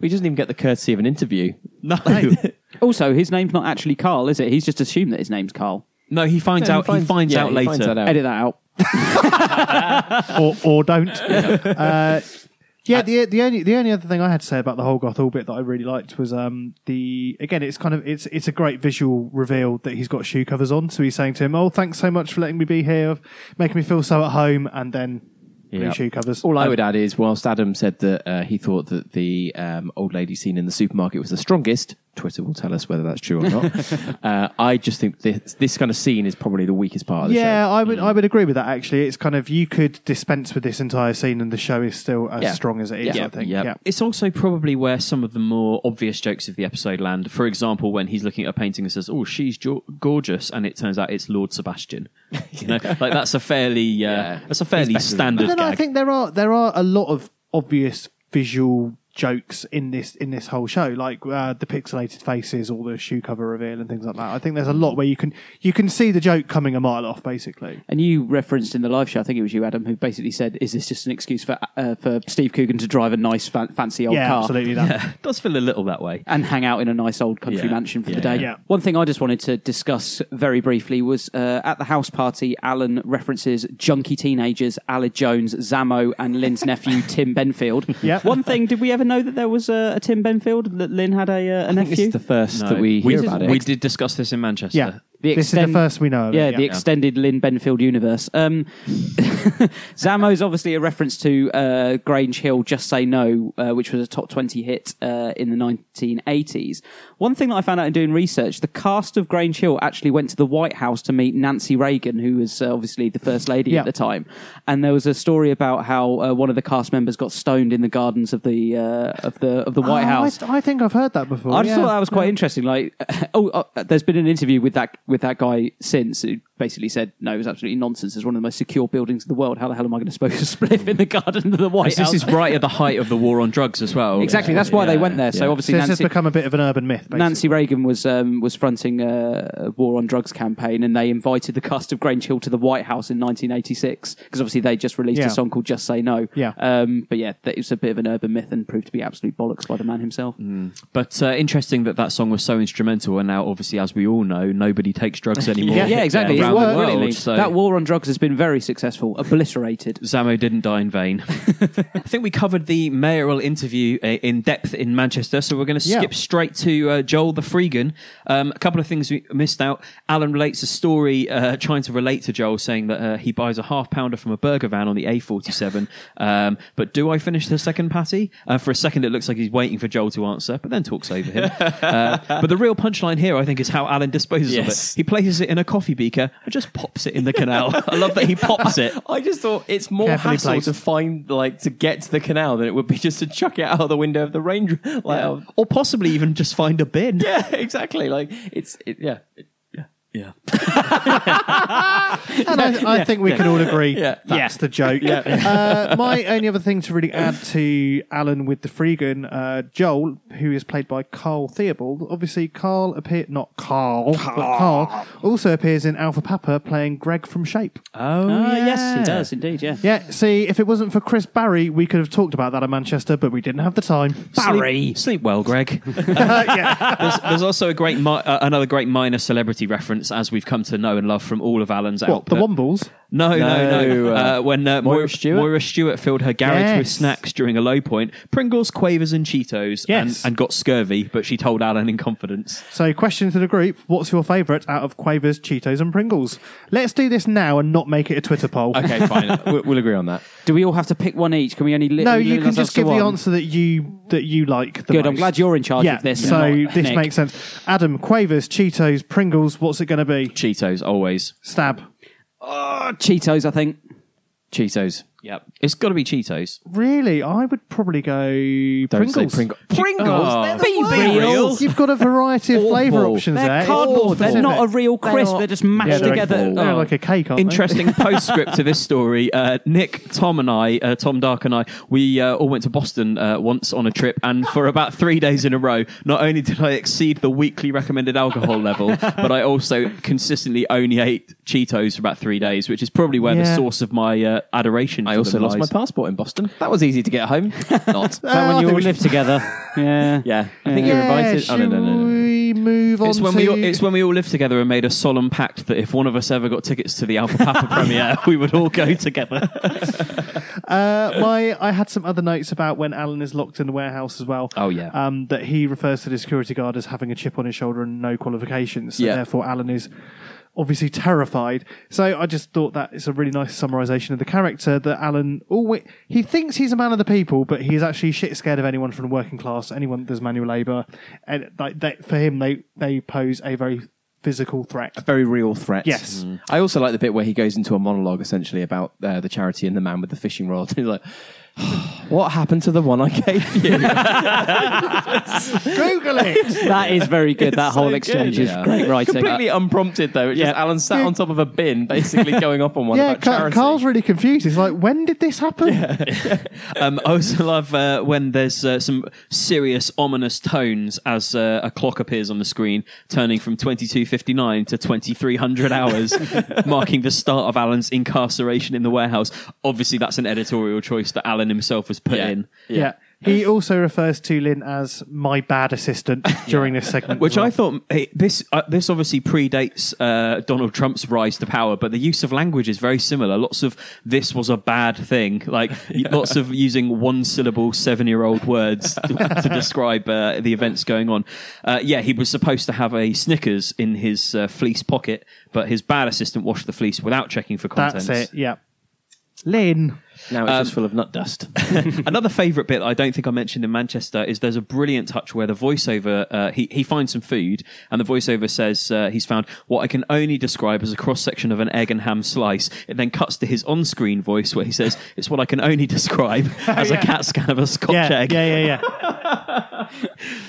he doesn't even get the courtesy of an interview. no. Also, his name's not actually Carl, is it? He's just assumed that his name's Carl. No, he finds Yeah, out. he finds- finds yeah, out he later. finds that out. Edit that out. (laughs) or or don't. Uh, yeah, the the only the only other thing I had to say about the Hogarth Hall bit that I really liked was um the again it's kind of it's it's a great visual reveal that he's got shoe covers on. So he's saying to him, "Oh, thanks so much for letting me be here, making me feel so at home," and then Yeah. new shoe covers. All I would add is, whilst Adam said that uh, he thought that the um, old lady scene in the supermarket was the strongest, Twitter will tell us whether that's true or not. (laughs) uh, I just think this, this kind of scene is probably the weakest part of the yeah, show. I would I would agree with that. Actually, it's kind of you could dispense with this entire scene, and the show is still as Yeah. strong as it is. I think. Yeah. It's also probably where some of the more obvious jokes of the episode land. For example, when he's looking at a painting and says, "Oh, she's jo- gorgeous," and it turns out it's Lord Sebastian. (laughs) You know, like that's a fairly uh, that's a fairly But standard then I gag. think there are there are a lot of obvious visual jokes in this in this whole show, like uh, the pixelated faces or the shoe cover reveal and things like that. I think there's a lot where you can you can see the joke coming a mile off, basically. And you referenced in the live show, I think it was you, Adam, who basically said, "Is this just an excuse for uh, for Steve Coogan to drive a nice, fa- fancy old Yeah, car?" absolutely that. Yeah, does feel a little that way. and hang out in a nice old country Yeah. mansion for the day. Yeah. One thing I just wanted to discuss very briefly was uh, at the house party, Alan references junkie teenagers, Aled Jones, Zammo, and Lynn's nephew, Tim Benfield. (laughs) Yeah. One thing, did we ever know that there was a, a Tim Benfield, that Lynn had a, uh, a I think nephew? this is the first No, that we hear we, about we it. did discuss this in Manchester. Yeah, The this is extend- the first we know. Of yeah, it, the extended Lynn Benfield universe. Um, (laughs) Zammo's obviously a reference to uh, Grange Hill, Just Say No, uh, which was a top 20 hit uh, in the 1980s. One thing that I found out in doing research, the cast of Grange Hill actually went to the White House to meet Nancy Reagan, who was uh, obviously the First Lady Yeah. at the time. And there was a story about how uh, one of the cast members got stoned in the gardens of the, uh, of the, of the White Oh, House. I, I think I've heard that before. I just yeah. thought that was quite interesting. Like, (laughs) oh, uh, there's been an interview with that with that guy since who basically said, "No, it was absolutely nonsense. It's one of the most secure buildings in the world. How the hell am I going to smoke a (laughs) spliff in the garden of the White House? This is right at the height of the war on drugs as well. Exactly. That's why they went there. So Yeah. obviously, So this Nancy, has become a bit of an urban myth. Basically. Nancy Reagan was um, was fronting a, a war on drugs campaign, and they invited the cast of Grange Hill to the White House in 1986 because obviously they just released Yeah. a song called "Just Say No." Yeah. Um, but yeah, it was a bit of an urban myth and proved to be absolute bollocks by the man himself. But uh, interesting that that song was so instrumental, and now, obviously, as we all know, nobody takes drugs (laughs) anymore. Yeah, yeah, exactly. Around around the world. Brilliantly. So That war on drugs has been very successful, obliterated. (laughs) Zammo didn't die in vain. (laughs) I think we covered the mayoral interview uh, in depth in Manchester, so we're going to Yeah. skip straight to uh, Joel the Freegan. Um, a couple of things we missed out. Alan relates a story uh, trying to relate to Joel, saying that uh, he buys a half pounder from a burger van on the A47. (laughs) Um, but do I finish the second patty? Uh, for a second, it looks like he's waiting for Joel to answer, but then talks over him. uh, but the real punchline here, I think, is how Alan disposes of it. He places it in a coffee beaker and just pops it in the canal. (laughs) I love that he pops it. I just thought it's more Carefully hassle placed. to find, like, to get to the canal than it would be just to chuck it out of the window of the Range. Like, oh, Or possibly even just find a bin. (laughs) yeah, exactly. Like, it's, it, yeah. It- Yeah. (laughs) And I, I think we can all agree Yeah. that's the joke. Uh, my only other thing to really add to Alan with the Freegan, uh, Joel, who is played by Karl Theobald. Obviously, Carl appear not Carl, but Carl also appears in Alpha Papa playing Greg from Shape. Oh, Ah, yes, he does indeed. Yeah. Yeah, see, if it wasn't for Chris Barry, we could have talked about that at Manchester, but we didn't have the time. Sleep, sleep well, Greg. (laughs) (laughs) there's, there's also a great, mi- uh, another great minor celebrity reference, as we've come to know and love from all of Alan's What, output. the Wombles? No, no, no. No, Uh, uh, when uh, Moira Moira, Stewart? Moira Stewart filled her garage with snacks during a low point, Pringles, Quavers, and Cheetos, Yes. and, and got scurvy, but she told Alan in confidence. So, question to the group What's your favourite out of Quavers, Cheetos, and Pringles? Let's do this now and not make it a Twitter poll. Okay, (laughs) fine. we'll, we'll agree on that. Do we all have to pick one each? Can we only li- No, limit you can ourselves just to give the one? answer that you that you like. The Good, I'm most. glad you're in charge yeah, of this and So not this Nick. makes sense. Adam, Quavers, Cheetos, Pringles. What's it going to be? Cheetos, always. Stab. Oh, Cheetos, I think. Cheetos. Yep. It's got to be Cheetos. Really, I would probably go Don't say Pringles. Pringle. Pringles? Oh. They're the Be worst. real. You've got a variety of flavour Awful. options They're there. It's cardboard. They're not a real crisp. not- They're just mashed Yeah, they're, together. they're Oh. like a cake, aren't they? Interesting (laughs) postscript to this story. Uh, Nick, Tom, and I, uh, Tom Dark and I, we uh, all went to Boston uh, once on a trip, and for about three days in a row, not only did I exceed the weekly recommended alcohol level, (laughs) but I also consistently only ate Cheetos for about three days, which is probably where the Yeah. source of my uh, adoration. I also them lost my passport in Boston. That was easy to get home. (laughs) Not. That I when you think all we live together. Yeah. (laughs) Yeah. I think you're Yeah, invited. Oh, no, no, no, no. we move on It's when to... we all, it's when we all lived together and made a solemn pact that if one of us ever got tickets to the Alpha Papa (laughs) premiere, we would all go together. Uh, my, I had some other notes about when Alan is locked in the warehouse as well. Oh, yeah. Um, that he refers to the security guard as having a chip on his shoulder and no qualifications. So Yeah. therefore, Alan is obviously terrified. So I just thought that it's a really nice summarization of the character that Alan always he thinks he's a man of the people, but he is actually shit scared of anyone from the working class, anyone that does manual labour, and like they, for him they they pose a very physical threat. A very real threat. Yes. Mm. I also like the bit where he goes into a monologue essentially about uh, the charity and the man with the fishing rod. (laughs) He's like, (sighs) "What happened to the one I gave you?" (laughs) Google it. That is very good. That whole so exchange good. is Yeah. great writing. Completely unprompted though. It's just Yeah. Alan sat on top of a bin, basically (laughs) going off on one yeah, about Ca- charity. Carl's really confused. He's like, when did this happen? (laughs) Um, I also love uh, when there's uh, some serious, ominous tones as uh, a clock appears on the screen, turning from 22.59 to 2300 hours, marking the start of Alan's incarceration in the warehouse. Obviously, that's an editorial choice that Alan himself was put Yeah. in. Yeah. He also refers to Lynn as my bad assistant (laughs) during this segment. Which as well. I thought hey, this uh, this obviously predates uh, Donald Trump's rise to power, but the use of language is very similar. Lots of this was a bad thing, like (laughs) lots of using one syllable seven year old words (laughs) to, to describe uh, the events going on. Uh, yeah, he was supposed to have a Snickers in his uh, fleece pocket, but his bad assistant washed the fleece without checking for contents. That's it. Yeah. Lynn. Now it's Um, just full of nut dust. (laughs) Another favourite bit I don't think I mentioned in Manchester is there's a brilliant touch where the voiceover uh, he he finds some food and the voiceover says uh, he's found what I can only describe as a cross section of an egg and ham slice. It then cuts to his on screen voice where he says it's what I can only describe (laughs) as a cat scan of a Scotch yeah, egg. yeah, yeah, yeah. (laughs)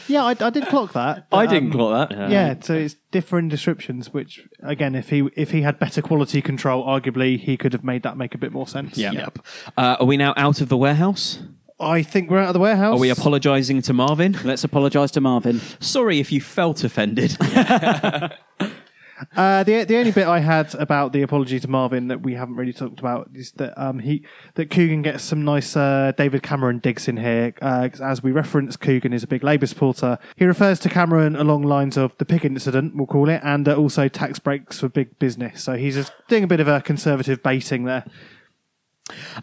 yeah, I, I did clock that. (laughs) I but, didn't um, clock that. Yeah, so it's different descriptions. Which again, if he if he had better quality control, arguably he could have made that make a bit more sense. Yeah. Yep. Uh, are we now out of the warehouse? I think we're out of the warehouse. Are we apologising to Marvin? Let's apologise to Marvin. Sorry if you felt offended. (laughs) Uh, the the only bit I had about the apology to Marvin that we haven't really talked about is that um, he that Coogan gets some nice uh, David Cameron digs in here. Uh, as we reference, Coogan is a big Labour supporter. He refers to Cameron along lines of the pig incident, we'll call it, and uh, also tax breaks for big business. So he's just doing a bit of a conservative baiting there.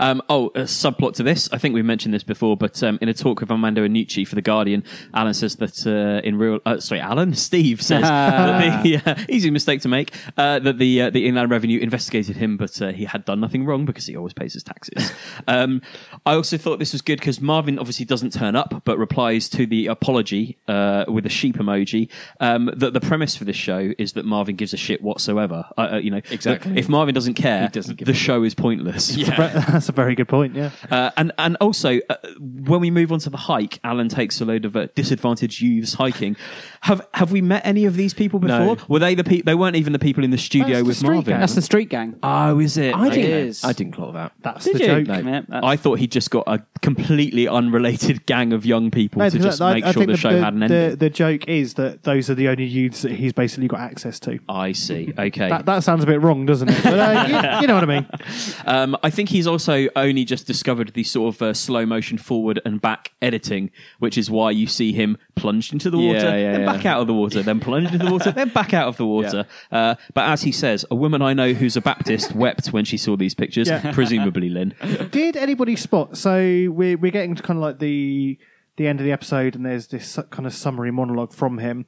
Um, oh, a subplot to this. I think we mentioned this before, but um, in a talk with Armando Iannucci for the Guardian, Alan says that uh, in real, uh, sorry, Alan, (laughs) Steve says (laughs) that the uh, easy mistake to make uh, that the uh, the Inland Revenue investigated him, but uh, he had done nothing wrong because he always pays his taxes. (laughs) um, I also thought this was good because Marvin obviously doesn't turn up, but replies to the apology uh, with a sheep emoji. Um, that the premise for this show is that Marvin gives a shit whatsoever. Uh, uh, you know, Exactly. If Marvin doesn't care, doesn't the show is pointless. (laughs) That's a very good point. Yeah. Uh, and and also uh, when we move on to the hike, Alan takes a load of uh, disadvantaged youths hiking. Have have we met any of these people No. before? Were they the people? They weren't even the people in the studio That's the with street Marvin. gang. That's the street gang. Oh, is it? I Okay. didn't. I didn't clock that. That's Did the you? joke. No. Yeah, that's- I thought he just got a completely unrelated (laughs) gang of young people No, to because just I- make I sure think the show had an the, ending. the joke is that those are the only youths that he's basically got access to. I see. Okay. That, that sounds a bit wrong, doesn't it? But, uh, (laughs) you, you know what I mean. Um, I think he's also only just discovered the sort of uh, slow motion forward and back editing, which is why you see him plunged into the water, yeah, then yeah. back out of the water, then plunged into the water, then back out of the water. Uh, but as he says, a woman I know who's a Baptist wept when she saw these pictures, Yeah. presumably Lynn. (laughs) Did anybody spot? So we're we're getting to kind of like the the end of the episode, and there's this kind of summary monologue from him.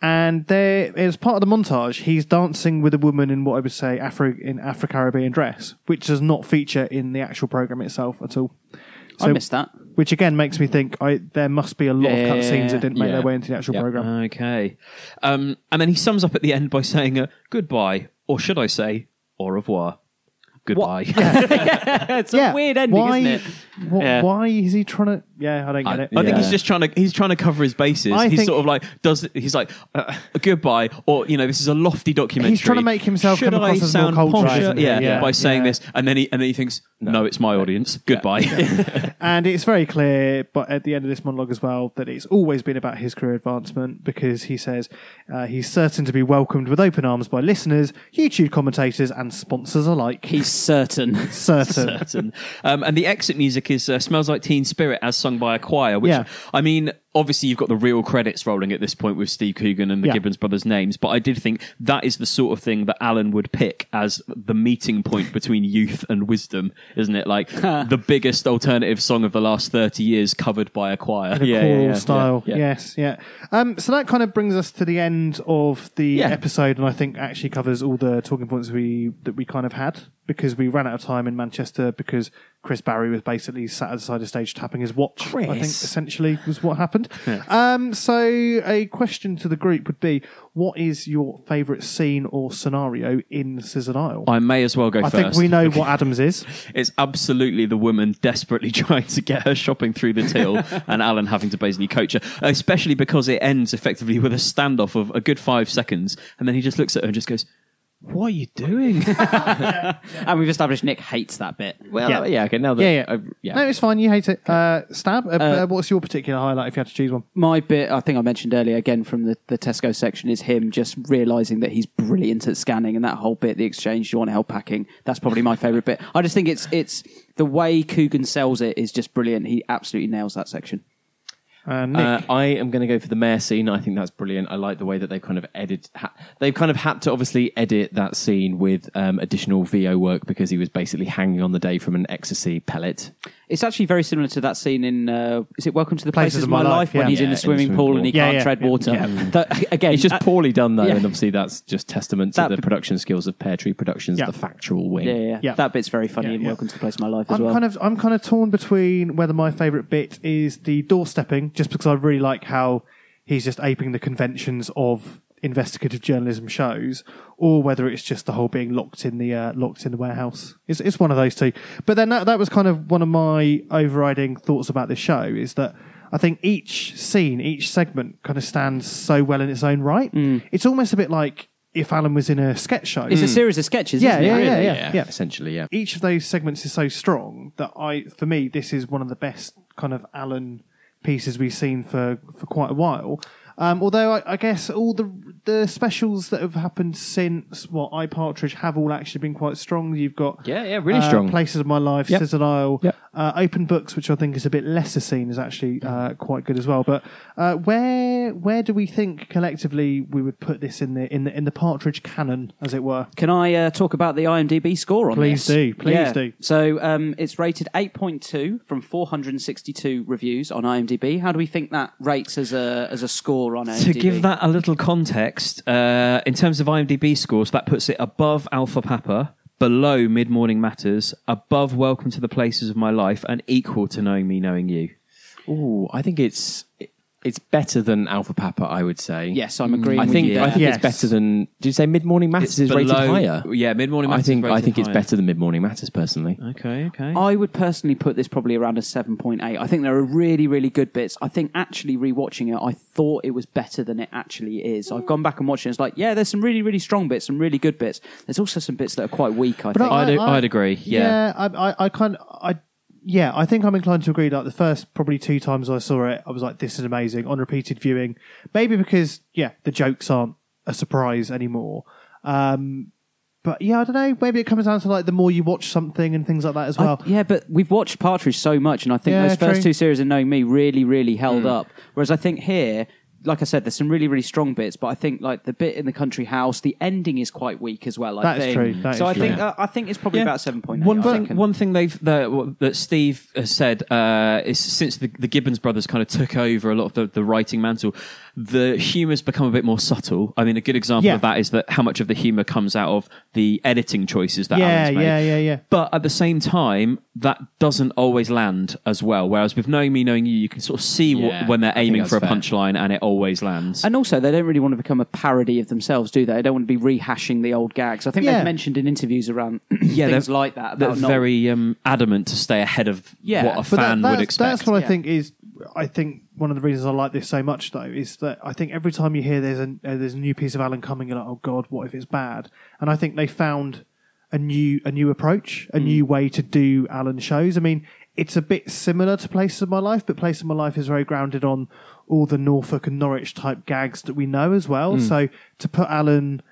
And there, as part of the montage, he's dancing with a woman in what I would say Afro in Afro Caribbean dress, which does not feature in the actual program itself at all. I missed that. Which again makes me think I, there must be a lot Yeah, of yeah, cutscenes yeah, that didn't make yeah. their way into the actual Yep. program. Okay. Um, and then he sums up at the end by saying uh, goodbye, or should I say, au revoir. Goodbye. (laughs) it's a weird ending, why, isn't it? Wh- Yeah. Why is he trying to? Yeah, I don't get I, it. I think he's just trying to he's trying to cover his bases. I he's think- sort of like does he's like uh, goodbye or you know this is a lofty documentary. He's trying to make himself Should come I across as more sound cultured, posher? isn't he? Yeah, Yeah, by saying yeah. this, and then he and then he thinks no, it's my audience. Goodbye. (laughs) and it's very clear, but at the end of this monologue as well, that it's always been about his career advancement because he says uh, he's certain to be welcomed with open arms by listeners, YouTube commentators, and sponsors alike. He's certain. (laughs) certain. (laughs) certain. Um, and the exit music is uh, "Smells Like Teen Spirit" as sung by a choir. Which Yeah. I mean, obviously you've got the real credits rolling at this point with Steve Coogan and the Yeah. Gibbons brothers' names, but I did think that is the sort of thing that Alan would pick as the meeting point between youth and wisdom, isn't it? Like (laughs) the biggest alternative song of the last thirty years covered by a choir. in a choral style. Yes, yeah. Um, so that kind of brings us to the end of the episode, and I think actually covers all the talking points we that we kind of had because we ran out of time in Manchester because Chris Barry was basically sat at the side of stage tapping his watch. Chris. I think essentially was what happened. Um, so a question to the group would be: What is your favourite scene or scenario in Scissored Isle? I may as well go I first. think we know what (laughs) Adams is. It's absolutely the woman desperately (laughs) trying to get her shopping through the till (laughs) and Alan having to basically coach her, especially because it ends effectively with a standoff of a good five seconds. And then he just looks at her and just goes, What are you doing? (laughs) (laughs) and we've established Nick hates that bit. Well, uh, yeah, okay, now that yeah, yeah. I've- yeah. No, it's fine. You hate it. Uh, Stab. Uh, uh, what's your particular highlight if you had to choose one? My bit, I think I mentioned earlier, again from the, the Tesco section, is him just realizing that he's brilliant at scanning, and that whole bit, the exchange, you want to help packing. That's probably my favourite bit. I just think it's it's the way Coogan sells it is just brilliant. He absolutely nails that section. Uh, Uh, I am going to go for the mayor scene. I think that's brilliant. I like the way that they've kind of edit. Ha- they've kind of had to obviously edit that scene with um, additional VO work because he was basically hanging on the day from an ecstasy pellet. It's actually very similar to that scene in uh, is it Welcome to the Places, of My, Life, when yeah. he's in Yeah, the swimming pool and he Yeah, can't yeah, tread water. yeah. (laughs) That- again, It's just uh, poorly done though, yeah. and obviously that's just testament to That the bit- production skills of Pear Tree Productions, Yeah. the factual wing. Yeah, yeah, yeah. That bit's very funny in Welcome to the Place of My Life as I'm well. kind of I'm kind of torn between whether my favourite bit is the doorstepping, just because I really like how he's just aping the conventions of investigative journalism shows, or whether it's just the whole being locked in the uh, locked in the warehouse. It's it's one of those two. But then that that was kind of one of my overriding thoughts about this show is that. I think each scene, each segment kind of stands so well in its own right. It's almost a bit like if Alan was in a sketch show. It's a series of sketches, Yeah, isn't it, yeah, really? yeah, yeah, Yeah, yeah. essentially, yeah. Each of those segments is so strong that I, for me, this is one of the best kind of Alan pieces we've seen for, for quite a while. Um, although I, I guess all the the specials that have happened since what I Partridge have all actually been quite strong. You've got Yeah, yeah, really uh, strong. Places of My Life, Yep. Scissored Isle, Yep. uh, Open Books, which I think is a bit lesser seen, is actually uh, quite good as well. But uh, where where do we think collectively we would put this in the in the in the Partridge canon, as it were? Can I uh, talk about the IMDb score on Please this? do, please do. So um, it's rated 8.2 from 462 reviews on IMDb. How do we think that rates as a as a score on IMDb? To give that a little context, uh, in terms of IMDb scores, that puts it above Alpha Papa, below Mid Morning Matters, above Welcome to the Places of My Life, and equal to Knowing Me, Knowing You. Ooh, I think it's it's better than Alpha Papa. I would say. Yes, I'm agreeing I with think you I there. think Yes. it's better than. Did you say Mid Morning Matters It's is rated below- higher? yeah, Mid Morning I Matters think is I rated think it's better than Mid Morning Matters personally. Okay, okay. I would personally put this probably around a 7.8. I think there are really, really good bits. I think actually rewatching it, I thought it was better than it actually is. I've gone back and watched it. It's like, yeah, there's some really, really strong bits, some really good bits. There's also some bits that are quite weak. I think. I'd- I'd agree, yeah, I, I, I kind of, I, yeah, I think I'm inclined to agree. Like the first probably two times I saw it, I was like, "This is amazing." On repeated viewing, maybe because yeah, the jokes aren't a surprise anymore. Um, but yeah, I don't know. Maybe it comes down to like the more you watch something and things like that as I- well. yeah, but we've watched Partridge so much, and I think Yeah, those first true. two series of Knowing Me really, really held Mm. up. Whereas I think here, like I said, there's some really, really strong bits, but I think like the bit in the country house, the ending is quite weak as well. I That is think. true, that so is I true. think uh, I think it's probably Yeah. about seven point eight. One thing, one thing they've that, that Steve has said uh, is since the, the Gibbons brothers kind of took over a lot of the, the writing mantle, the humour's become a bit more subtle. I mean, a good example Yeah. of that is that how much of the humour comes out of the editing choices that Yeah, Alan's made. yeah, yeah, yeah. But at the same time, that doesn't always land as well. Whereas with knowing me, knowing you, you can sort of see Yeah, what, when they're aiming for a fair. punchline, and it always lands. And also, they don't really want to become a parody of themselves, do they? They don't want to be rehashing the old gags. I think Yeah. they've mentioned in interviews around (clears throat) yeah, things like that. They're not- very um, adamant to stay ahead of Yeah, what a But fan that- would expect. That's what I think is. I think one of the reasons I like this so much, though, is that I think every time you hear there's a uh, there's a new piece of Alan coming, you're like, oh god, what if it's bad? And I think they found a new a new approach, a new way to do Alan shows. I mean, it's a bit similar to Places of My Life, but Places of My Life is very grounded on all the Norfolk and Norwich type gags that we know as well. Mm. So to put Alan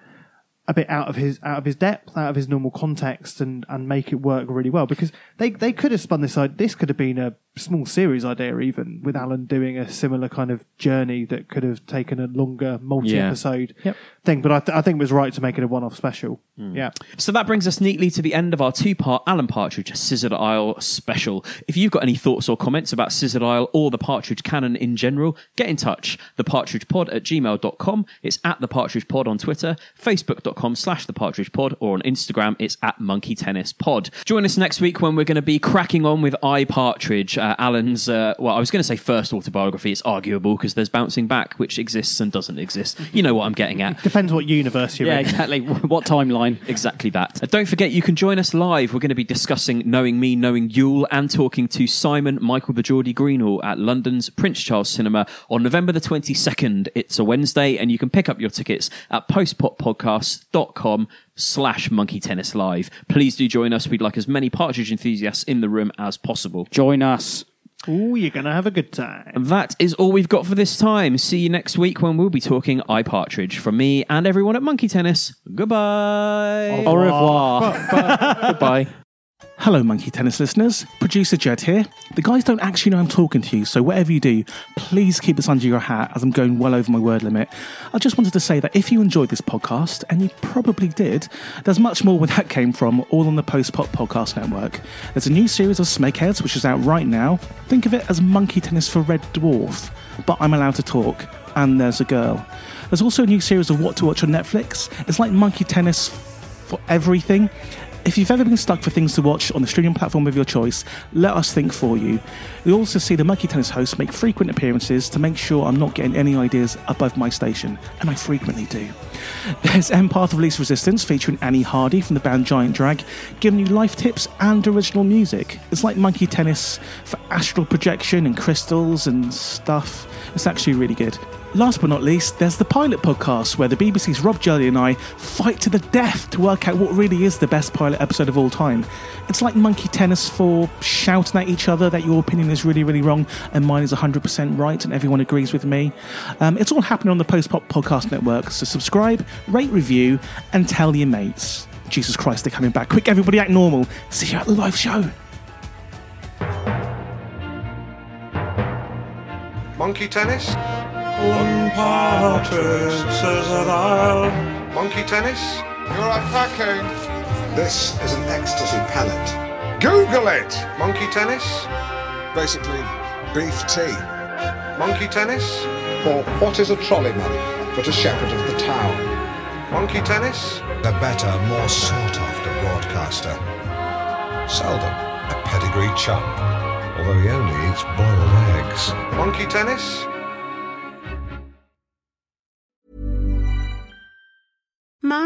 a bit out of his out of his depth, out of his normal context, and and make it work really well. Because they they could have spun this side. This could have been a small series idea, even with mm. Alan doing a similar kind of journey that could have taken a longer multi episode Yep. thing. But I, th- I think it was right to make it a one off special. Mm. Yeah. So that brings us neatly to the end of our two part Alan Partridge Scissored Isle special. If you've got any thoughts or comments about Scissored Isle or the Partridge canon in general, get in touch. ThePartridgePod at gmail.com. It's at The Partridge Pod on Twitter, Facebook.com slash The Partridge Pod, or on Instagram, it's at Monkey Tennis Pod. Join us next week when we're going to be cracking on with I Partridge, uh, Alan's, uh, well, I was going to say first autobiography. It's arguable because there's Bouncing Back, which exists and doesn't exist. You know what I'm getting at. Depends what universe you're Yeah, in. exactly. (laughs) what timeline? Exactly that. Uh, don't forget, you can join us live. We're going to be discussing Knowing Me, Knowing Yule, and talking to Simon Michael the Geordie Greenall at London's Prince Charles Cinema on November the 22nd. It's a Wednesday, and you can pick up your tickets at postpoppodcast.com slash monkey tennis live. Please do join us. We'd like as many Partridge enthusiasts in the room as possible. Join us. Ooh, you're gonna have a good time. And that is all we've got for this time. See you next week when we'll be talking I Partridge. From me and everyone at Monkey Tennis, goodbye. Au revoir. (laughs) Goodbye. Hello, Monkey Tennis listeners. Producer Jed here. The guys don't actually know I'm talking to you, so whatever you do, please keep this under your hat as I'm going well over my word limit. I just wanted to say that if you enjoyed this podcast, and you probably did, there's much more where that came from, all on the Post Pop Podcast Network. There's a new series of Smegheads, which is out right now. Think of it as Monkey Tennis for Red Dwarf, but I'm allowed to talk, and there's a girl. There's also a new series of What to Watch on Netflix. It's like Monkey Tennis for everything. If you've ever been stuck for things to watch on the streaming platform of your choice, let us think for you. We also see the Monkey Tennis hosts make frequent appearances to make sure I'm not getting any ideas above my station, and I frequently do. There's Empath of Least Resistance featuring Annie Hardy from the band Giant Drag, giving you life tips and original music. It's like Monkey Tennis for astral projection and crystals and stuff. It's actually really good. Last but not least, there's the Pilot Podcast, where the BBC's Rob Jelly and I fight to the death to work out what really is the best pilot episode of all time. It's like monkey tennis for shouting at each other that your opinion is really, really wrong and mine is 100% right and everyone agrees with me. Um, it's all happening on the Post Pop Podcast Network, so subscribe, rate, review, and tell your mates. Jesus Christ, they're coming back. Quick, everybody act normal. See you at the live show. Monkey tennis? One partridge says that I'll. Monkey tennis? You're attacking. This is an ecstasy palette. Google it! Monkey tennis? Basically, beef tea. Monkey tennis? For what is a trolleyman but a shepherd of the town? Monkey tennis? The better, more sought after broadcaster. Seldom a pedigree chump, although he only eats boiled eggs. Monkey tennis?